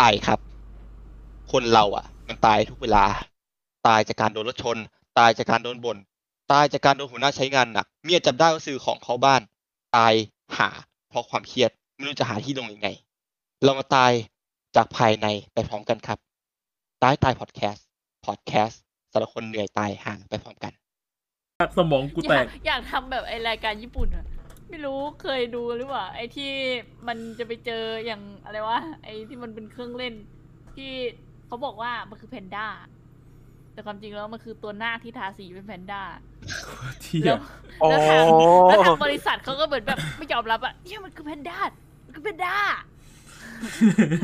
ตายครับ คนเราอะ มันตายทุกเวลา ตายจากการโดนรถชน ตายจากการโดนบน่นตายจากการโดนหัวหน้าใช้งานหนักเมียจับได้ว่าซื้อของเขาบ้าน ตายหา เพราะความเครียดไม่รู้จะหาที่ลงยังไง เรามาตายจากภายในไปพร้อมกันครับ ตายตายพอดแคสต์พอดแคสต์สำหรับคนเหนื่อยตายห่างไปพร้อมกัน สมองกูอแตยากกอยากทำแบบไอรายการญี่ปุ่นอะ ไม่รู้เคยดูหรือเปล่าไอที่มันจะไปเจออย่างอะไรวะไอที่มันเป็นเครื่องเล่น ที่เขาบอกว่ามันคือแพนด้า แต่ความจริงแล้วมันคือตัวหน้าที่ทาสีเป็นแพนด้าเที่แล้ยวแล้วทางแล้วทางบริษัทเขาก็เหมือนแบบไม่ยอมรับอะเนี่ยมันคือแพนด้ามันคือแพนด้า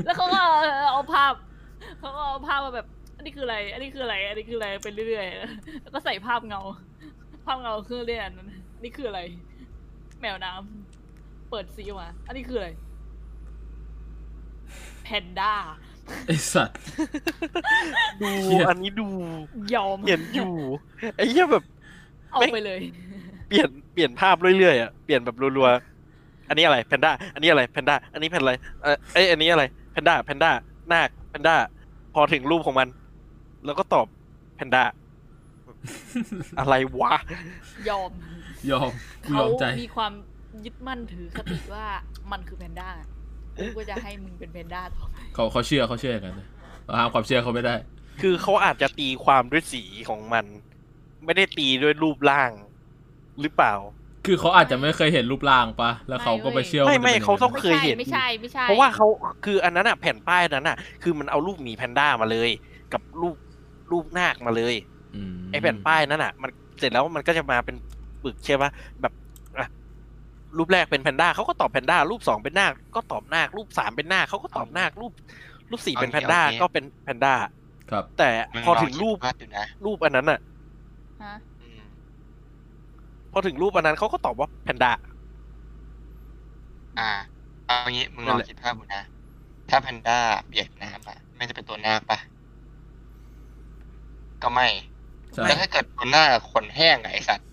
แล้วเขาก็เอาเอาภาพเขาก็เอาภาพมาแบบอันนี้คืออะไร อันนี้คืออะไร อันนี้คืออะไรไปเรื่อยๆแล้วก็ใส่ภาพเงา ภาพเงาเครื่องเล่นอันนั้นนี่คืออะไรแมวน้ำเปิดซีออกมา อันนี้คืออะไรแพนด้าไอสัตว์ ดูเหี้ย อันนี้ดูยอม เห็นอยู่ไอ้เหี้ยแบบ เอาไปเลย เปลี่ยนเปลี่ยนภาพเรื่อยๆอะเปลี่ยนแบบรัวๆ อันนี้อะไรแพนด้า อันนี้อะไรแพนด้า อันนี้แพนอะไรเออเอ้ยอันนี้อะไรแพนด้าแพนด้านาคแพนด้า พอถึงรูปของมัน แล้วก็ตอบแพนด้า อะไรวะ ยอม ยอมกูยเขาอมใจ มีความยึดมั่นถือคติว่ามันคือแพนด้ากูก็จะให้มึงเป็นแพนด้าต่อไปเขาเขาเชื่อเขาเชื่ออย่างนั้นนะเราห้ามความเชื่อเขาไม่ได้ คือเขาอาจจะตีความด้วยสีของมัน ไม่ได้ตีด้วยรูปร่าง หรือเปล่า คือเขาอาจจะไม่เคยเห็นรูปร่างปะแล้วเขาก็ไปเชื่อว่าไม่นไม่ป็นย่เขาต้องนั้นเคยเห็น ไม่ใช่ไม่ใช่เพราะว่าเขาคืออันนั้นอะแผ่นป้ายนั้นอะคือมันเอารูปหมีแพนด้ามาเลย กับรูปรูปนาคมาเลย อืมไอแผ่นป้ายนั้นอะมันเสร็จแล้วมันก็จะมาเป็น ปึกใช่ปะแบบอะรูปแรกเป็นแพนด้าเขาก็ตอบแพนด้ารูปสองเป็นนาคก็ตอบนาครูปสามเป็นนาคเขาก็ตอบนาครูป รูปสี่เป็นแพนด้าโอเคก็เป็นแพนด้าครับ แต่มึพอลถึงรูปคิดภาพอยู่นะรูปอันนั้นอะฮะอืมพอถึงรูปอันนั้นเขาก็ตอบว่าแพนด้าอ่าเอางี้มึงลนั่อนงแหละคิดภาพดูนะ ถ้าแพนด้าเปียกน้ำอะไม่จะเป็นตัวนาคปะก็ไม่ใช่แล้วถ้าเกิดตัวหน้าขนแห้งอะไอสัตว์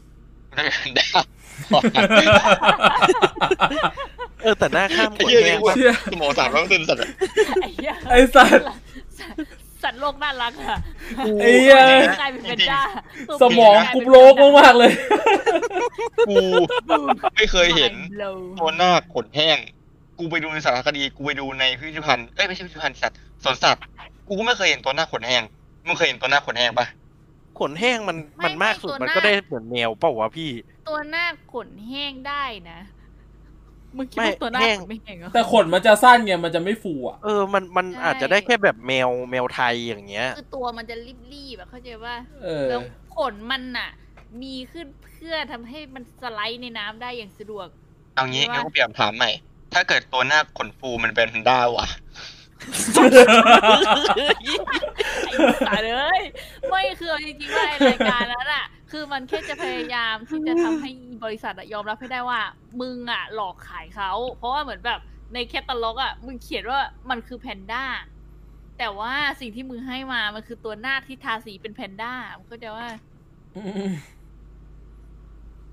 ด้าเออแต่หน้าข้ามไอ้กดเหี้ยแห้นี่งกูว่ะเชี่ยสมองสามร้อยเปอร์เซ็นต์สัตว์อะไอ้เหี้ยไอสัตว์สัตว์ สัตว์โลกน่ารักอะไอ้เหี้ย กลายเป็นแพนด้าตัวสมองกูโบรกมากๆเลย กูไม่เคยเห็นโลตัวหน้าขนแห้ง กูไปดูในสารคดี กูไปดูในพิพิธภัณฑ์ เอ้ยไม่ใช่พิพิธภัณฑ์สัตว์สวนสัตว์ กูก็ไม่เคยเห็นตัวหน้าขนแห้ง มึงเคยเห็นตัวหน้าขนแห้งปะ ขนแห้งมันมันมากสุดมันก็ได้เหมือนแมวเปล่าวะพี่ ตัวหน้าขนแห้งได้นะมึงคิดไม่ว่าตัวหน้าแห้ง ขนไม่แห้งเหรอ แต่ขนมันจะสั้นไงมันจะไม่ฟูอะ เออมันมันใช่ อาจจะได้แค่แบบแมวแมวไทยอย่างเงี้ย คือตัวมันจะรีบๆแบบเข้าใจว่าเออ แล้วขนมันน่ะ มีขึ้นเพื่อทำให้มันสไลด์ในน้ำได้อย่างสะดวก เอางี้ว่างั้นกูเปลี่ยนคำถามใหม่ ถ้าเกิดตัวหน้าขนฟูมันเป็นแพนด้าวะไอ้ สารเลยไม่คือเอาจริงๆว่าไอ้รายการนั้นอะ คือมันแค่จะพยายามที่จะทำให้บริษัทอะยอมรับให้ได้ว่า มึงอะ หลอกขายเขา เพราะว่าเหมือนแบบในแคตตาล็อกอะมึงเขียนว่ามันคือแพนด้าแต่ว่าสิ่งที่มึงให้มา มันคือตัวหน้าที่ทาสีเป็นแพนด้ามึงเข้าใจว่า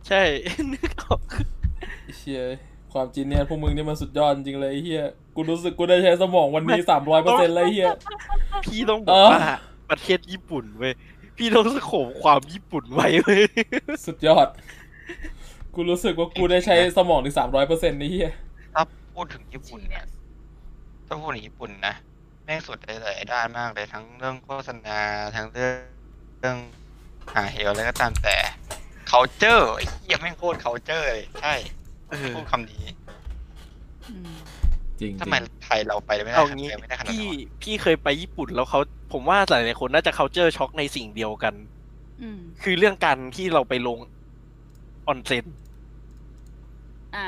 ใช่นึกออกเชี่ย ความจริงเนี่ยพวกมึงนี่มันสุดยอดจริงเลยไอ้เฮียกูรู้สึกกูได้ใช้สมองวันนี้สามร้อยเปอร์เซ็นต์เลยไอ้เฮียพี่ต้องบเออกอว่าประเทศญี่ปุ่นเว้ยพี่ต้องสโคมความญี่ปุ่นไว้เว้ยสุดยอด กูรู้สึกว่ากูได้ใช้สมองถึงสามร้อยเปอร์เซ็นต์ไอ้เฮียถ้าพูดถึงญี่ปุ่นนะถ้าพูดถึงญี่ปุ่นนะแม่งสุดเลยเลยด้านมากเลยทั้งเรื่องโฆษณาทั้งเรื่องเรื่องหาเหวอะไรก็ตามแต่ culture ไอ้เหี้ยแม่งโคตร culture เลยใช่เออ พูดคำนี้อืมจริงทำไมไทยเราไปไม่ได้เอางี้ไปไม่ได้ขนาดพี่นั้นวะพี่เคยไปญี่ปุ่นแล้วเขาผมว่าหลายๆคนน่าจะ culture shock ในสิ่งเดียวกัน อืมคือเรื่องการที่เราไปลงออนเซ็นอ่า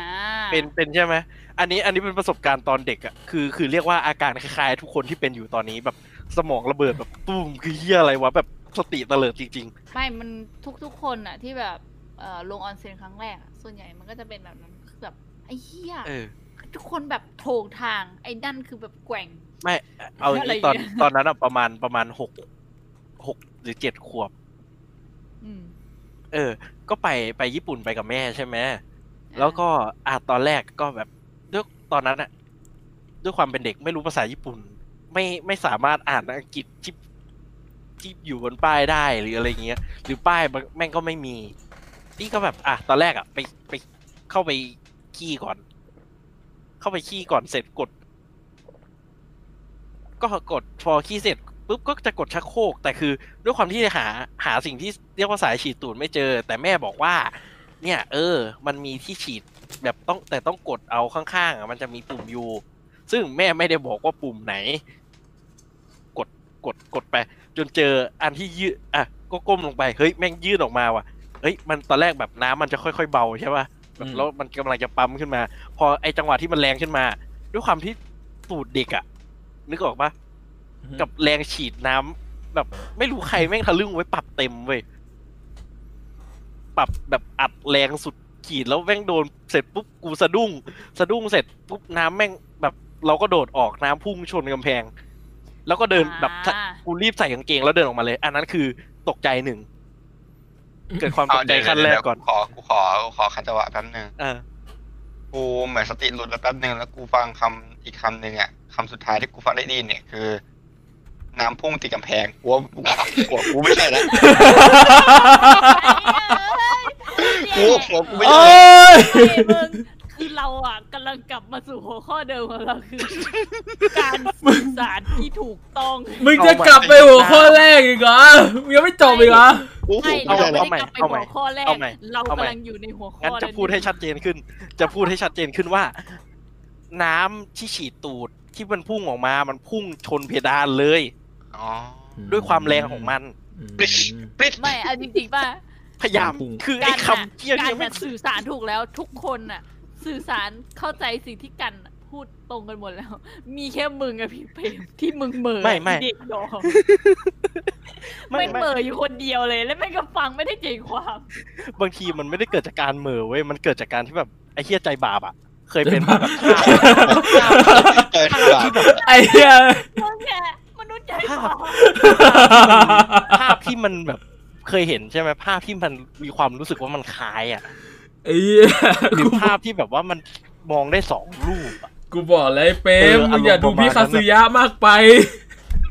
เป็นเป็นใช่ไหมอันนี้อันนี้เป็นประสบการณ์ตอนเด็กอะคือ คือเรียกว่าอาการคล้ายๆ ทุกคนที่เป็นอยู่ตอนนี้แบบสมองระเบิดแบบปุ้มคือเหี้ยอะไรวะแบบสติเตลิดจริง ไม่มันทุกทุกๆคนอะที่แบบ เอ่อลงออนเซ็นครั้งแรกอะส่วนใหญ่มันก็จะเป็นแบบนั้นคือแบบไอ้เหี้ยๆเออ ทุกคนแบบโถงทาง ไอ้นั่นคือแบบแกว่ง ไม่เอาอย่างอะไรนี้ตอนเนี่ย ตอนนั้นอะประมาณประมาณหกหกหรือเจ็ดขวบ อืม เออ ก็ไปไปญี่ปุ่นไปกับแม่ใช่ไหม แล้วก็อะตอนแรกก็แบบด้วยตอนนั้นอะด้วยความเป็นเด็กไม่รู้ภาษาญี่ปุ่น ไม่ไม่สามารถอ่านอังกฤษที่ที่อยู่บนป้ายได้หรืออะไรเงี้ย หรือป้ายมันแม่งก็ไม่มี นี่ก็แบบอะตอนแรกอะไปไปเข้าไปขี้ก่อน เข้าไปขี้ก่อนเสร็จกด ก็กดพอขี้เสร็จปุ๊บก็จะกดชักโครกแต่คือ ด้วยความที่หาหาสิ่งที่เรียกว่าสายฉีดตูดไม่เจอ แต่แม่บอกว่า เนี่ย เออ มันมีที่ฉีดแบบต้องแต่ต้องกดเอาข้างๆอะมันจะมีปุ่มอยู่ซึ่งแม่ไม่ได้บอกว่าปุ่มไหน กดกดกดไป จนเจออันที่ยืดอะก็ก้มลงไปเฮ้ยแม่งยืดออกมาว่ะ เฮ้ยมันตอนแรกแบบน้ำมันจะค่อยๆเบาใช่ป่ะแบบแล้วมันกำลังจะปั๊มขึ้นมา พอไอจังหวะที่มันแรงขึ้นมา ด้วยความที่ตูดเด็กอะนึกออกปะกับแรงฉีดน้ำแบบ ไม่รู้ใครแม่งทะลึ่งไว้ปรับเต็มเว้ยปรับแบบอัดแรงสุดขีดแล้วแม่งโดนเสร็จปุ๊บกูสะดุ้ง สะดุ้งเสร็จปุ๊บน้ำแม่งแบบเราก็โดดออกน้ำพุ่งชนกำแพง แล้วก็เดินแบบอ่ากูรีบใส่กางเกงแล้วเดินออกมาเลย อันนั้นคือตกใจหนึ่ง เกิดความตเอากใจเดี๋ยวขั้นแรกเดี๋ยวก่อน ขอ กูขอ กูขอคันจังหวะแป๊บนึงเออกูเหมือนสติหลุดแล้วแป๊บนึงแล้วกูฟังคำอีกคำหนึ่งอะคำสุดท้ายที่กูฟังได้ดีเนี่ยคือ น้ำพุ่งติดกำแพงกูว่ากูกูกูไม่ใช่แล้ว กูว่ากูกูไม่โอ้ใช่ยมึงคือเราอะกำลังกลับมาสู่หัวข้อเดิมของเราคือ การสื่อสารที่ถูกต้องมึงจะกลับไปหัวข้อแรกอีกเหรอมึงยังไม่จบอีกเหรอกูกูไม่ไม่เราใช่ไม่แล้วได้กลับไปหัวข้อแรกเอาใหม่เราเอาใหม่กำลังอยู่ในหัวข้องั้นจะพูดให้ชัดเจนขึ้น จะพูดให้ชัดเจนขึ้นว่า น้ำที่ฉีดตูดที่มันพุ่งออกมา มันพุ่งชนเพดานเลย อ๋อด้วยความแรงของมันปลิชปลิชไม่เอาจริงๆป่ะ พยายามพุ่งคือไอ้การคำเกี้ยการเนี่ยไม่น่ะสื่อสารถูกแล้วทุกคนน่ะ สื่อสารเข้าใจสิ่งที่กันน่ะพูดตรงกันหมดแล้ว มีแค่มึงอะพี่เพมที่มึงเหม่อไม่ไม่ เด็กดอกไม่ไม่ไม่เหม่ออยู่คนเดียวเลย แล้วไม่ก็ฟังไม่ได้ใจความ บางทีมันไม่ได้เกิดจากการเหม่อเว้ย มันเกิดจากการที่แบบไอ้เฮียใจบาปอะ เคยเป็นใจบาปแบบเกิดภาพแบบที่แบบ ไอ้เหี้ยมึงแค่มนุษย์ใจบาปภาพที่มันแบบ เคยเห็นใช่ไหมภาพที่มันมีความรู้สึกว่ามันคล้ายอะไอ้เหี้ยหรือภาพที่แบบว่ามันมองได้สองรูปอะกูบอกแล้วไอ้เปรมเออมึงอย่าดูอารมณ์ประมาณพี่คาซึยะมากไป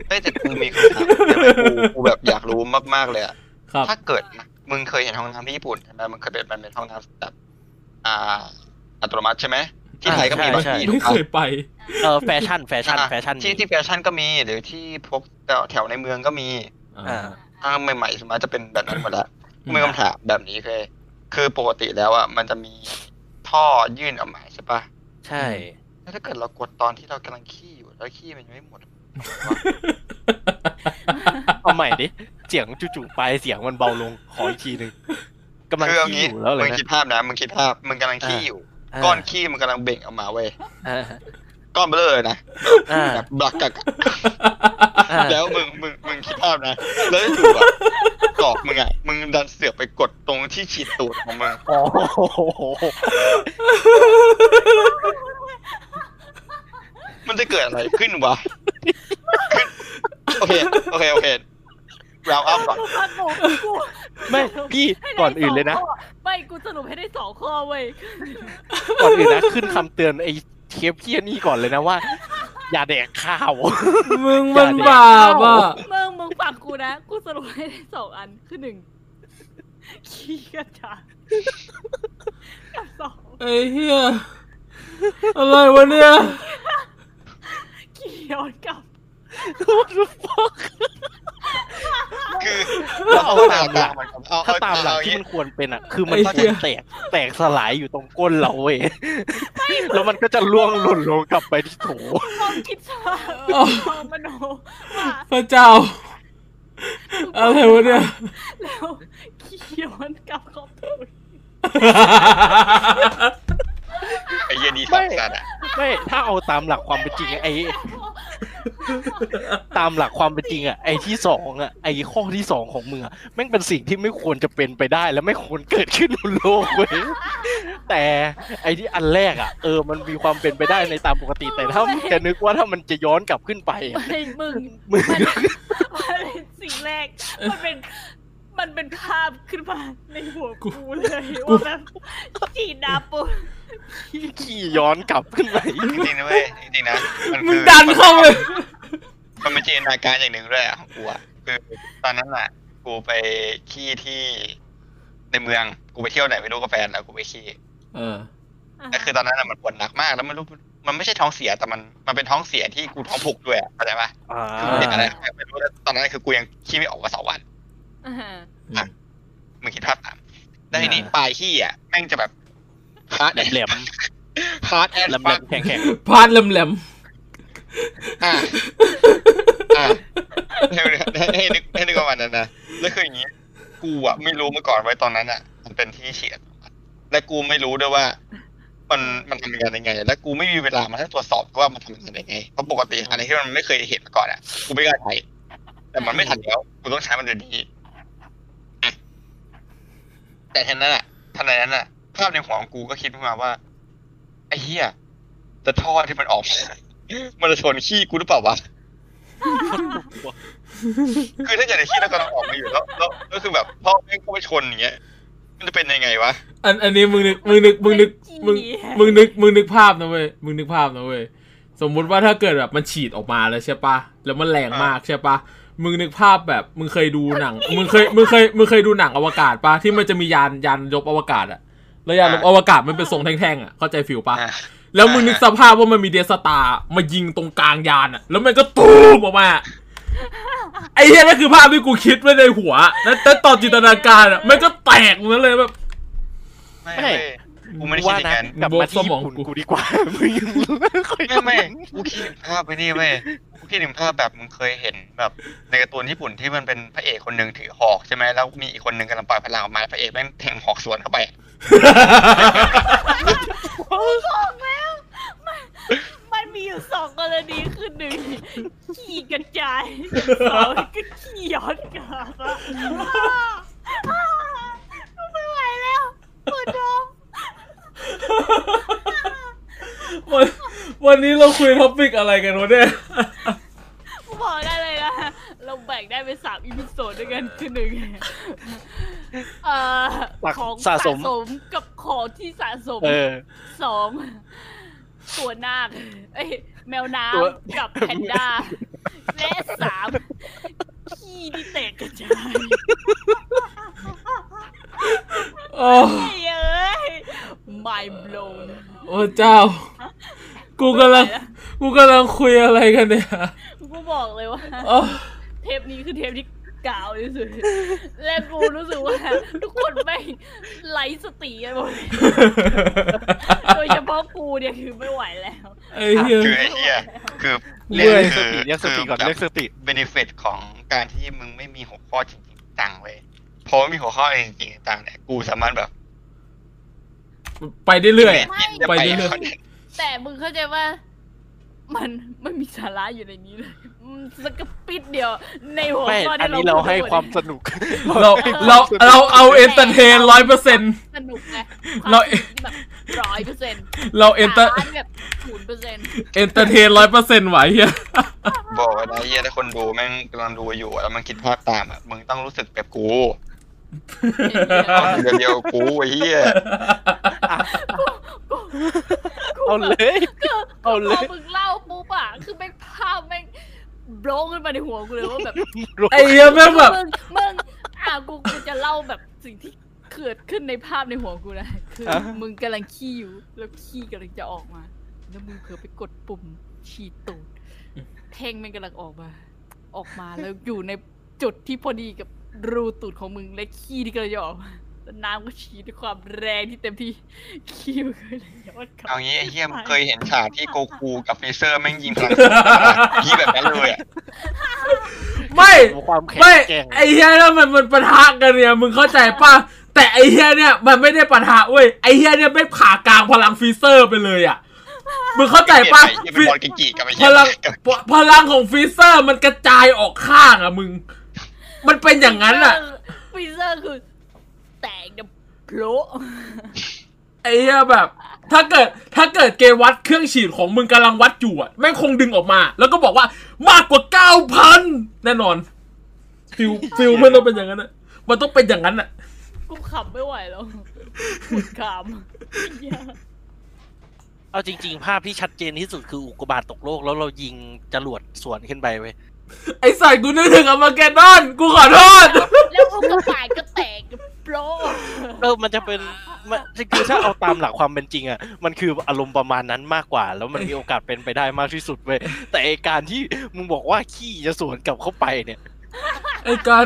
เฮ้ยแต่กูมีคำถามเดี๋ยวกูกูแบบอยากรู้มากๆเลยอะครับถ้าเกิดนะมึงเคยเห็นห้องน้ำที่ญี่ปุ่นใช่ไหมมันเคยเป็นมันเป็นห้องน้ำแบบอ่าอัตโนมัติใช่ไหมที่ไทยก็มีบางที่ถูไม่กเคปะยไปเออแฟชั่นแฟชั่นอะแฟชั่นที่ที่แฟชั่นก็มีหรือที่พวกแถวในเมืองก็มีอ่า ห้างใหม่ๆสมมติจะเป็นแบบนั้นหมดละอืมมีคำถามแบบนี้คือคือปกติแล้วอะมันจะมีท่อยื่นออกมาใช่ปะใช่แล้วถ้าเกิดเรากดตอนที่เรากำลังขี้อยู่แล้วขี้มันยังไม่หมดเอาใหม่ดิเสียงจู่ๆไปลายเสียงมันเบาลงขออีกทีหนึ่งกำลังคือเอาขี้งี้อยู่แล้วเลมึยงนะคิดภาพนะมึงคิดภาพมึงกำลังขี้อยู่าก้อนขี้มันกำลังเบ่งออกมาเว้ยอ่า ก้อนเบลอเลยนะอ่าแบบบลักกักอะอ่าแล้วมึงมึงมึงคิดภาพนะ แล้วจู่ๆอะกรอกมึงอะมึงดันเสือกไปกดตรงที่ฉีดตูดของมึงโอ้โหมันจะเกิดอะไรขึ้นวะขึ้นโอเค โอเค โอเคราวอัพก่อนฟังกูกูไม่พี่ให้ได้ก่อนอื่นเลยนะสงข้ไม่ กูสรุปให้ได้สองข้อเว้ย ก่อนอื่นนะ ขึ้นคำเตือนไอ้ เทปเพี้ยนี่ก่อนเลยนะว่า อย่าแดกข้าว มึงมันบาปอะมึงมึงฟังกูนะ กูสรุปให้ได้สองอันคือหนึ่งขี้กระจาดกับสองไอ้เหี้ยอะไรวะเนี่ย ขี้ย้อนกลับ คือเราเอาตามหลักเอาถ้าตามหลักเอที่เอมันควรเป็นอะ คือมันไอ้ก็เหี้จะยแตกแตกสลายอยู่ตรงก้นเราเว้ยแล้วมันก็จะล่วงหล่นลงกลับไปที่โถลองคิดสภาพอ๋อลองมโนว่าพระเจ้าอะไรวะเนี่ยแล้วขี้ย้อนกลับเข้าไปไอ้เหี้ยดีสัตว์สัตว์อะไม่ถ้าเอาตามหลักความเป็นจริงอะไอ้ ตามหลักความเป็นจริงอะไอ้ที่สองอะไอ้ข้อที่สองของมึงอะแม่งเป็นสิ่งที่ไม่ควรจะเป็นไปได้ และไม่ควรเกิดขึ้นบนโลกเว้ยแต่ไอ้ที่อันแรกอะเออมันมีความเป็นไปได้ในตามปกติแต่ถ้ามึงจะนึกว่าถ้ามันจะย้อนกลับขึ้นไปอะไม่มึงมึงมันมันเป็นสิ่งแรกมันเป็น มันเป็นภาพขึ้นมาในหัวกูเลยว่าแบบจีดาปุขี่ย้อนกลับขึ้นไปจริงๆนะเว้ยจริงๆนะมันมึคืงอดันเข้าไปนตนาการอย่างหนึ่งด้วยอะของกูอะคือตอนนั้นอะกูไปขี้ที่ในเมืองกูไปเที่ยวไหนไม่รู้กับแฟนแล้วกูไปขี้เออแต่คือตอนนั้นอะมันปวดหนักมากแล้วไม่รู้มันไม่ใช่ท้องเสียแต่มันมันเป็นท้องเสียที่กูท้องผูกด้วยอะเข้าใจปะอ่าคือเด็กอะไรไม่รู้แล้วตอนนั้นคือกูยังขี้ไม่ออกมาสองวันอ่า มึงคิดภาพตามได้วทีนี้ปลายขี้อะแม่งจะแบบฮาร์ดแหลมฮาร์ดแอนแหลด์มแหลมแข็งแข็งพาดแหลมอ่าอ่าให้ให้นึกให้นึกประมาณนั้นนะแล้วคืออย่างนี้กูอะไม่รู้มาก่อนไว้ตอนนั้นอะ มันเป็นที่เฉียด และกูไม่รู้ด้วยว่า มันมันทำงานยังไง และกูไม่มีเวลามาให้ตรวจสอบว่ามันทำงานยังไงเพราะปกติอะไรที่มันไม่เคยเห็นมาก่อนอะกูไม่กล้าใช้แต่มันไม่ทันแล้วกูต้องใช้มันเดี๋ยวนี้อะ แต่ทันนั้นอะทันนั้นอะภาพในหัวของกูก็คิดขึ้นมาว่า ไอ้เหี้ยแต่ท่อที่มันออกมามันจะชนขี้กูหรือเปล่าวะคือถ้าเกิดในขี้แล้วก็ต้องออกมาอยู่แล้วแล้วก็คือแบบพ่อแม่งก็ไปชนอย่างเงี้ย มันจะเป็นยังไงวะๆอันอันนี้มึงนึกมึงนึกมึงนึกมึงมึงนึกมึงนึกภาพนะเว้ยมึงนึกภาพนะเว้ย สมมุติว่าถ้าเกิดแบบมันฉีดออกมาแล้วใช่ปะแล้วมันแรงมากใช่ปะมึงนึกภาพแบบมึงเคยดูหนัง มึงเคยมึงเคยมึงเคยดูหนังอวกาศปะที่มันจะมียานยานยกอวกาศอะแล้วยานยกอวกาศมันเป็นทรงแท่งๆอะเข้าใจฟิลปะอะแล้วมึงนึกสภาพว่ามันมีเดสตาร์มายิงตรงกลางยานอะแล้วมันก็ตูมออกมาไอ้เหี้ยนั่นคือภาพที่กูคิดไว้ในหัวแล้วแต่ตอนจินตนาการอะมันก็แตกเหมือนเลยแบบไม่ไม่ไม่ กูไม่ได้คิดว่าอย่างนะนั้นกลับมาที่สมองญี่ปุ่นกูกูดีกว่ามึงค่อยไม่ไม่กูคิดถึงภาพไปนี่เว้ยกูคิดถึงภาพแบบมึงเคยเห็นแบบในการ์ตูนญี่ปุ่นที่มันเป็นพระเอกคนหนึ่งถือหอกใช่ไหมแล้วมีอีกคนหนึ่งกำลังปล่อยพลังออกมาแล้วพระเอกแม่งแทงหอกสวนเข้าไปบอกแล้วมันมันมีอยู่สองกรณีคือหนึ่งขี่กระจายสองก็ขี่ย้อนกลับอะไม่ไหวแล้วปวดท้อง วันวันนี้เราคุย topic อะไรกันวะเนี่ย กูบอกได้เลยนะ เราแบ่งได้เป็นสาม episode ด้วยกันคือหนึ่งเอ่อของสะสมกับของที่สะสมเออ สองตัวนาคเอ้ยแมวน้ตัวำกับแพนด้า และสามขี้ที่แตกกระจาย โอ้เฮ้ยเอ้ย mind blown โอ้เจ้า กูกำลัง กูกำลังคุยอะไรกันเนี่ยกูบอกเลยว่า โอ้เทปนี้คือเทปที่กาวที่สุด และกูรู้สึกว่า ทุกคนไม่งไร้สติกันหมดเลยโดยเฉพาะกูเนี่ยคือไม่ไหวแล้ว ไอ้เหี้ย คือไอ้เหี้ยคือเว้ยเรียกสติเรียกสติก่อนเรียกสติ เบนฟิตของการที่มึงไม่มีหัวข้อจริงๆจังเว้ยเพราะว่ามีหัวข้อจริงๆจังเนี่ยกูสามารถแบบไปได้เรื่อยไม่จะไปไปเรื่อยคอนเทนต์แต่มึงเข้าใจว่า มันไม่มีสาระอยู่ในนี้เลยอืมสกกระปิดเดียว ในหัวไม่ ข้ออันที่นี้เราให้พูดความสนุก เราเราเราเอาเอนเตอร์เทนร้อยเปอร์เซ็นต์ สนุกไงเรา แบบร้อยเปอร์เซ็นต์เราเอนเตอร์แบบศูนย์เปอร์เซ็นต์entertain ร้อยเปอร์เซ็นต์ไอ้เหี้ยบอกไว้นะเหี้ยถ้าคนดูแม่งกำลังดูอยู่ แล้วมันคิดภาพตามอะมึงต้องรู้สึกแบบกู เดี๋ยวเดี๋ยวๆกูไอ้เหี้ยเอาเลยเอาเลย พอมึงเล่าปุ๊บอะคือแม่งภาพแม่งโผล่ขึ้นมาในหัวกูเลยว่าแบบไอ้เหี้ยแม่งแบบมึงมึงอะกูกูจะเล่าแบบสิ่งที่เกิดขึ้นในภาพในหัวกูนะคืออะมึงกำลังขี้อยู่ แล้วขี้กำลังจะออกมา แล้วมึงเผลอไปกดปุ่มฉีดตูดเพ่งมันกำลังออกมา ออกมาแล้วอยู่ในจุดที่พอดีกับ รูตูดของมึงและขี้ที่กำลังจะออกมาแล้วน้ำก็ฉีดด้วยความแรงที่เต็มที่ขี้มันก็เลยย้อนกลับเอางี้ไอ้เหี้ยมึงเคยเห็นฉากที่โกคูกับฟรีเซอร์แม่งยิงพลังยี่แบบนั้นเลยอะไม่ความแข็งไม่แกร่งไอ้เหี้ยแล้วมันมันปะทะกันเนี่ยมึงเข้าใจป่ะแต่ไอ้เฮียเนี่ยมันไม่ได้ปะทะเว้ยไอ้เฮียเนี่ยไม่ผ่ากลางพลังฟรีเซอร์ไปเลยอะมึงเข้าใจป่ะเปลี่ยนไปเหี้ยเป็นบอลกิกิกับไอ้พเฮียลังพลังของฟรีเซอร์มันกระจายออกข้างอะมึง มันเป็นอย่างนั้นอะฟีเซอร์คือ แตกดับโผล่ไอ้เหี้ยแบบ ถ้าเกิดถ้าเกิดเกมวัดเครื่องฉีดของมึงกำลังวัดอยู่อะแม่งคงดึงออกมา แล้วก็บอกว่ามากกว่าเก้าพันแน่นอน feel feel มันต้องเป็นอย่างนั้นอะมันต้องเป็นอย่างนั้นอะกูขำไม่ไหวแล้วปวดขำเหี้ยเอาจริง ๆ ภาพที่ชัดเจนที่สุดคืออุกกาบาตตกโลก แล้วเรายิงจรวดสวนขึ้นไปเว้ย ไอสัตว์กูนึกถึง Armageddon กูขอโทษ แล้วพวกกระต่ายก็แตกโปรเออมันจะเป็นมันคือถ้าเอาตามหลักความเป็นจริงอะ มันคืออารมณ์ประมาณนั้นมากกว่า แล้วมันมีโอกาสเป็นไปได้มากที่สุดเว้ยแต่ไอการที่มึงบอกว่าขี้จะสวนกลับเข้าไปเนี่ย ไอการ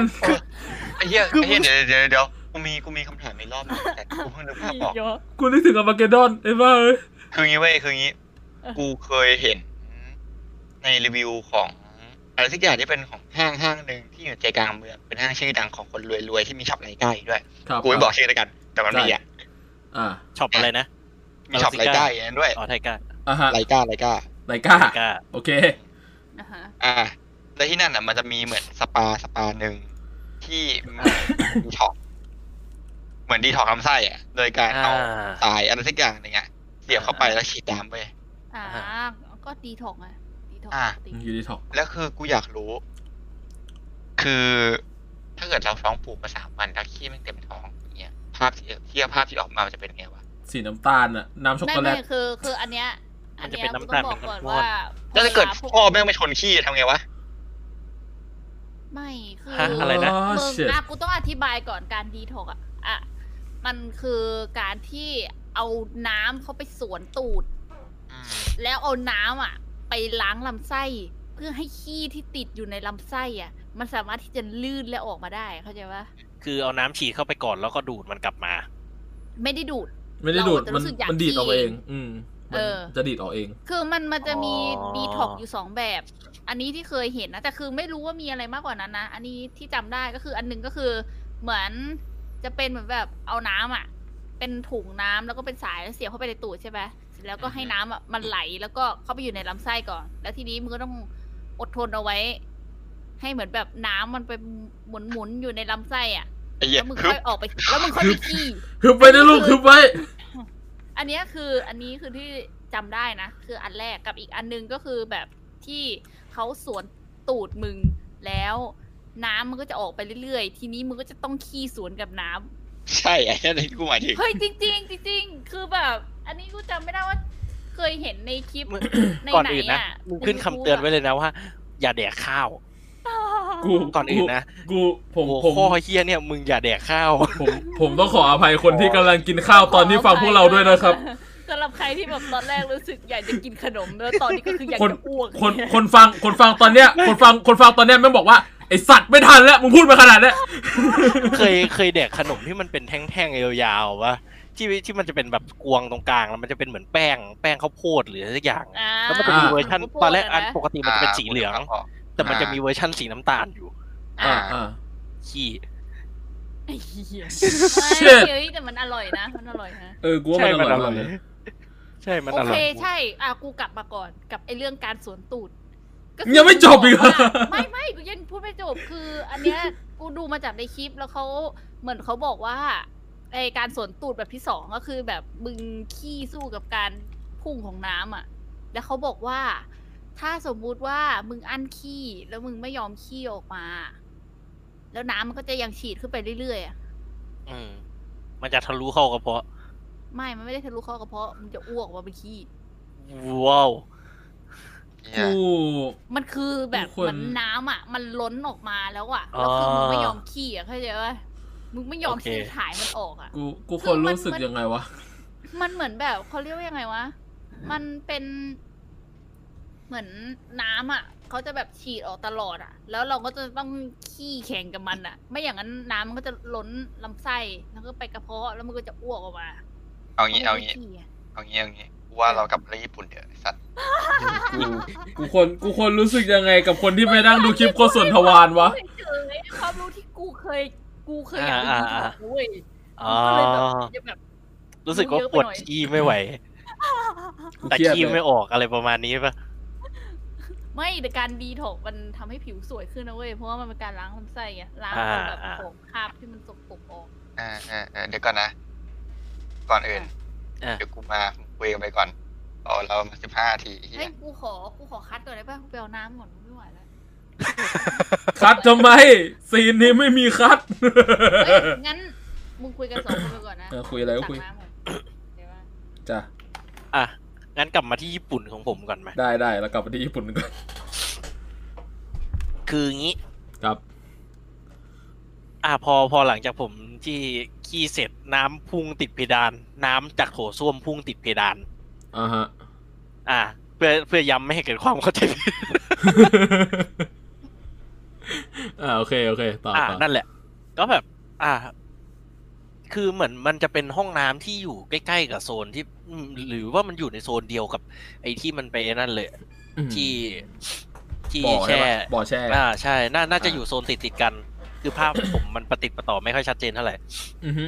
ไอ้เหี้ยคือไอ้เหี้ยเดี๋ยวเดี๋ยวเดี๋ยวกูมีกูมีคำถามในรอบหนึงแต่กูเพิ่งนึกภาพออกเยอะกูนึกถึง Armageddon ไอ้บ้าเอ้ยคืองี้เว้ยคืองี้เออกูเคยเห็น ในรีวิวของ อะไรสักอย่างที่เป็นของห้างห้างหนึ่งที่อยู่ใจกลางเมืองเป็นห้างชื่อดังของคนรวยๆที่มี shop Leica ด้วยครับกูไม่บอกชื่อแล้วกัน แต่มันมีอะอ่า shop อะไรนะมี shop Leica อย่างนั้นด้วยอ๋อ Leica อ่าฮะ Leica Leica Leica Leica โอเคนะฮะอ่าแล้วที่นั่นอะมันจะมีเหมือนสปาสปาหนึ่งที่ดีท็อกเหมือนดีท็อกลำไส้อะ โดยการเอาอ่าสายอะไรสักอย่างหนึ่งอะเสียบเข้าไปแล้วฉีดน้ำไปอ่าก็ดีถกอะดีถก อ่าปกติยูดีท็อกแล้วคือกูอยากรู้ คือ ถ้าเกิดเราท้องผูกมาสามวันแล้วขี้มันเต็มท้องอย่างเงี้ยภาพที่ที่ภาพที่ออกมามันจะเป็นไงวะสีน้ำตาลอะน้ำช็อกไม่โกแลไม่ตคือ คืออันเนี้ยมัอันนจะเนี้ยเป็นกูน้ำต้ตาอลงบอกก่อนเป็นน้ำว่าแล้วถ้าเกิดวลพวพ่อแม่งไม่ชนขี้ทำไงวะไม่คือฮะอะไรนะอ๋อมึง shit อะกูต้องอธิบายก่อนการดีถกอะอะมันคือการที่เอาน้ำเข้าไปสวนตูด แล้วเอาน้ำอะ ไปล้างลำไส้เพื่อให้ขี้ที่ติดอยู่ในลำไส้อะ มันสามารถที่จะลื่นและออกมาได้เข้าใจปะคือเอาน้ำฉีดเข้าไปก่อนแล้วก็ดูดมันกลับมา ไม่ได้ดูด ไม่ได้ดูด เราจะมันรู้สึกอยากมันดีดออกมาเองขี้อืมมันเออ จะดีดออกเอง คือมันมันจะมีอ๋อ ดีท็อกอยู่สองแบบ อันนี้ที่เคยเห็นนะแต่คือไม่รู้ว่ามีอะไรมากกว่านั้นนะ อันนี้ที่จำได้ก็คืออันหนึงก็คือ เหมือนจะเป็นเหมือนแบบเอาน้ำอะ เป็นถุงน้ำแล้วก็เป็นสายแล้วเสียบเข้าไปในตูดใช่ไหมเสร็จ แล้วก็ให้น้ำอะมันไหลแล้วก็เข้าไปอยู่ในลำไส้ก่อน แล้วทีนี้มึงก็ต้องอดทนเอาไว้ ให้เหมือนแบบน้ำมันไปหมุนหมุนๆอยู่ในลำไส้อะไอ้เหี้ยแล้วมึงคือค่อยออกไปแล้วมึงค่อยไปขี้ ฮึบไปนะลูกฮึบไว้ อันเนี้ยคืออันนี้คือที่จำได้นะ คืออันแรกกับอีกอันนึงก็คือแบบที่เขาสวนตูดมึงแล้ว น้ำมันก็จะออกไปเรื่อยๆ ทีนี้มึงก็จะต้องขี้สวนกับน้ำใช่ไอ้นั่นที่กูหมายถึง เฮ้ยจริง ๆ จริง ๆ คือแบบ อันนี้กูจำไม่ได้ว่าเคยเห็นในคลิป มึง ในก่อนไหนอื่นนะอะมึงขึ้นคำเตือนไว้เลยนะว่า อย่าแดกข้าว กูก่อนอื่นนะ กูผมหัวผมข้อเฮียเนี่ย มึงอย่าแดกข้าว ผมผมต้องขออภัยคนที่กำลังกินข้าวตอนที่ฟังพวกเราด้วยนะครับ สำหรับใครที่แบบตอนแรกรู้สึกอยากจะกินขนมแล้วตอนนี้ก็คืออยากคน จะอ้วกคนคนฟังคนฟังตอนเนี้ย คนฟังคนฟังตอนเนี้ยแม่งบอกว่าไอสัตว์ไม่ทันแล้วมึงพูดมาขนาดเนี้ยเคยเคยแดกขนมที่มันเป็นแท่งๆยาวๆวะ ที่ที่มันจะเป็นแบบกวงตรงกลางแล้วมันจะเป็นเหมือนแป้งแป้งข้าวโพดหรืออะไรสักอย่างอ่าแล้วมันจะมีเวอร์ชันข้าวโพดตอนแรกอันะะปกติมันจะเป็นสีเหลือง แต่มันจะมีเวอร์ชันสีน้ำตาลอยู่ อ่าอ่าขี้ไอ้เหี้ย Shit เฮ้ยแต่มันอร่อยนะ มันอร่อยนะเออกูว่ามันอร่อยมากเลยใช่มันอร่อย โอเคใช่อะกูกลับมาก่อนกับไอ้เรื่องการสวนตูดก็คือยังไม่จบอีกเหรอว่าไม่ไม่กูยังพูดไม่จบคือ อันเนี้ยกูดูมาจากในคลิปแล้วเขาเหมือนเขาบอกว่า ไอการสวนตูดแบบที่สองก็คือแบบมึงขี้สู้กับการพุ่งของน้ำอะ แล้วเขาบอกว่า ถ้าสมมุติว่ามึงอั้นขี้แล้วมึงไม่ยอมขี้ออกมา แล้วน้ำมันก็จะยังฉีดขึ้นไปเรื่อยๆอะอืมมันจะทะลุเข้ากระเพาะ ไม่มันไม่ได้ทะลุเข้ากระเพาะมันจะอ้วกออกมาเป็นขี้ ว้าวเหี้ยกูมันคือแบบทุกคน เหมือนน้ำอะ มันล้นออกมาแล้วอะแล้วคือมึงไม่ยอมขี้อะเข้าใจปะ มึงไม่ยอมที่จะถ่ายมันออกอะ กูกูคนรู้สึกยังไงวะ มันเหมือนแบบเขาเรียกว่ายังไงวะ มันเป็น เหมือนน้ำอะเขาจะแบบฉีดออกตลอดอะ แล้วเราก็จะต้องขี้แข่งกับมันอะ ไม่อย่างนั้นน้ำมันก็จะล้นลำไส้แล้วก็ไปกระเพาะแล้วมันก็จะอ้วกออกมาเอางี้เอางี้ ขี้ะเอางี้เอางี้กูว่าเรากลับไปญี่ปุ่นเถอะไอ้สัตว์กูกูคนกูคนรู้สึกยังไงกับคนที่ไม่นั่งดูคลิปโคตรส่วนทวารวะ เฉยๆความรู้ที่กูเคย กูเคยอยากไปอ่าดูอ่าถูกเว้ยอ๋อ ก็เลยแบบจะแบบ รู้สึกว่าปวดขี้ไม่ไหวกูแต่เครียดขี้เลยไม่ออกอะไรประมาณนี้ปะไม่แต่การดีถกมันทำให้ผิวสวยขึ้นนะเว้ย เพราะว่ามันเป็นการล้างลำไส้ไงล้างเอาแบบของคราบที่มันสกปรกออก อ่าอ่าอ่าเดี๋ยวก่อนนะ ก่อนอื่น อะ เดี๋ยวกูมาคุยกันไปก่อนรอเรามาสิบห้าทีเฮีเฮ้ยยกูขอกูขอคัดก่อนได้ป่ะกูไปเอาน้ำก่อนไม่ไหวแล้ว คัดทำไม ซีนนี้ไม่มีคัดเฮ้ยงั้นมึงคุยกันสองคนไปก่อนนะเออคุยอะไรก็คุย สั่งน้ำก่อนเดี๋ยวว่าจ้ะ อะ งั้นกลับมาที่ญี่ปุ่นของผมก่อนไหม ได้ได้แล้วกลับไปที่ญี่ปุ่นก่อนคืองี้ ครับ อ่าพอพอหลังจากผมที่ขี้เสร็จน้ำพุ่งติดเพดาน น้ำจากโถส้วมพุ่งติดเพดาน อ่าฮะ อ่าเพื่อเพื่อย้ำไม่ให้เกิดความเข้าใจผิด อ่าโอเคโอเคต่ออ่าต่อนั่นแหละ ก็แบบ อ่า คือเหมือนมันจะเป็นห้องน้ำที่อยู่ใกล้ๆกับโซนที่อืมหรือว่ามันอยู่ในโซนเดียวกับ ไอ้ที่มันไปไอ้นั่นเลยอืมที่ที่บ่อใช่แช่ปะบ่อแช่อ่าใช่น่าน่าจะอ่าอยู่โซนติดติดๆกัน คือภาพผมมันประติดประต่อไม่ค่อยชัดเจนเท่าไหร่อือฮึ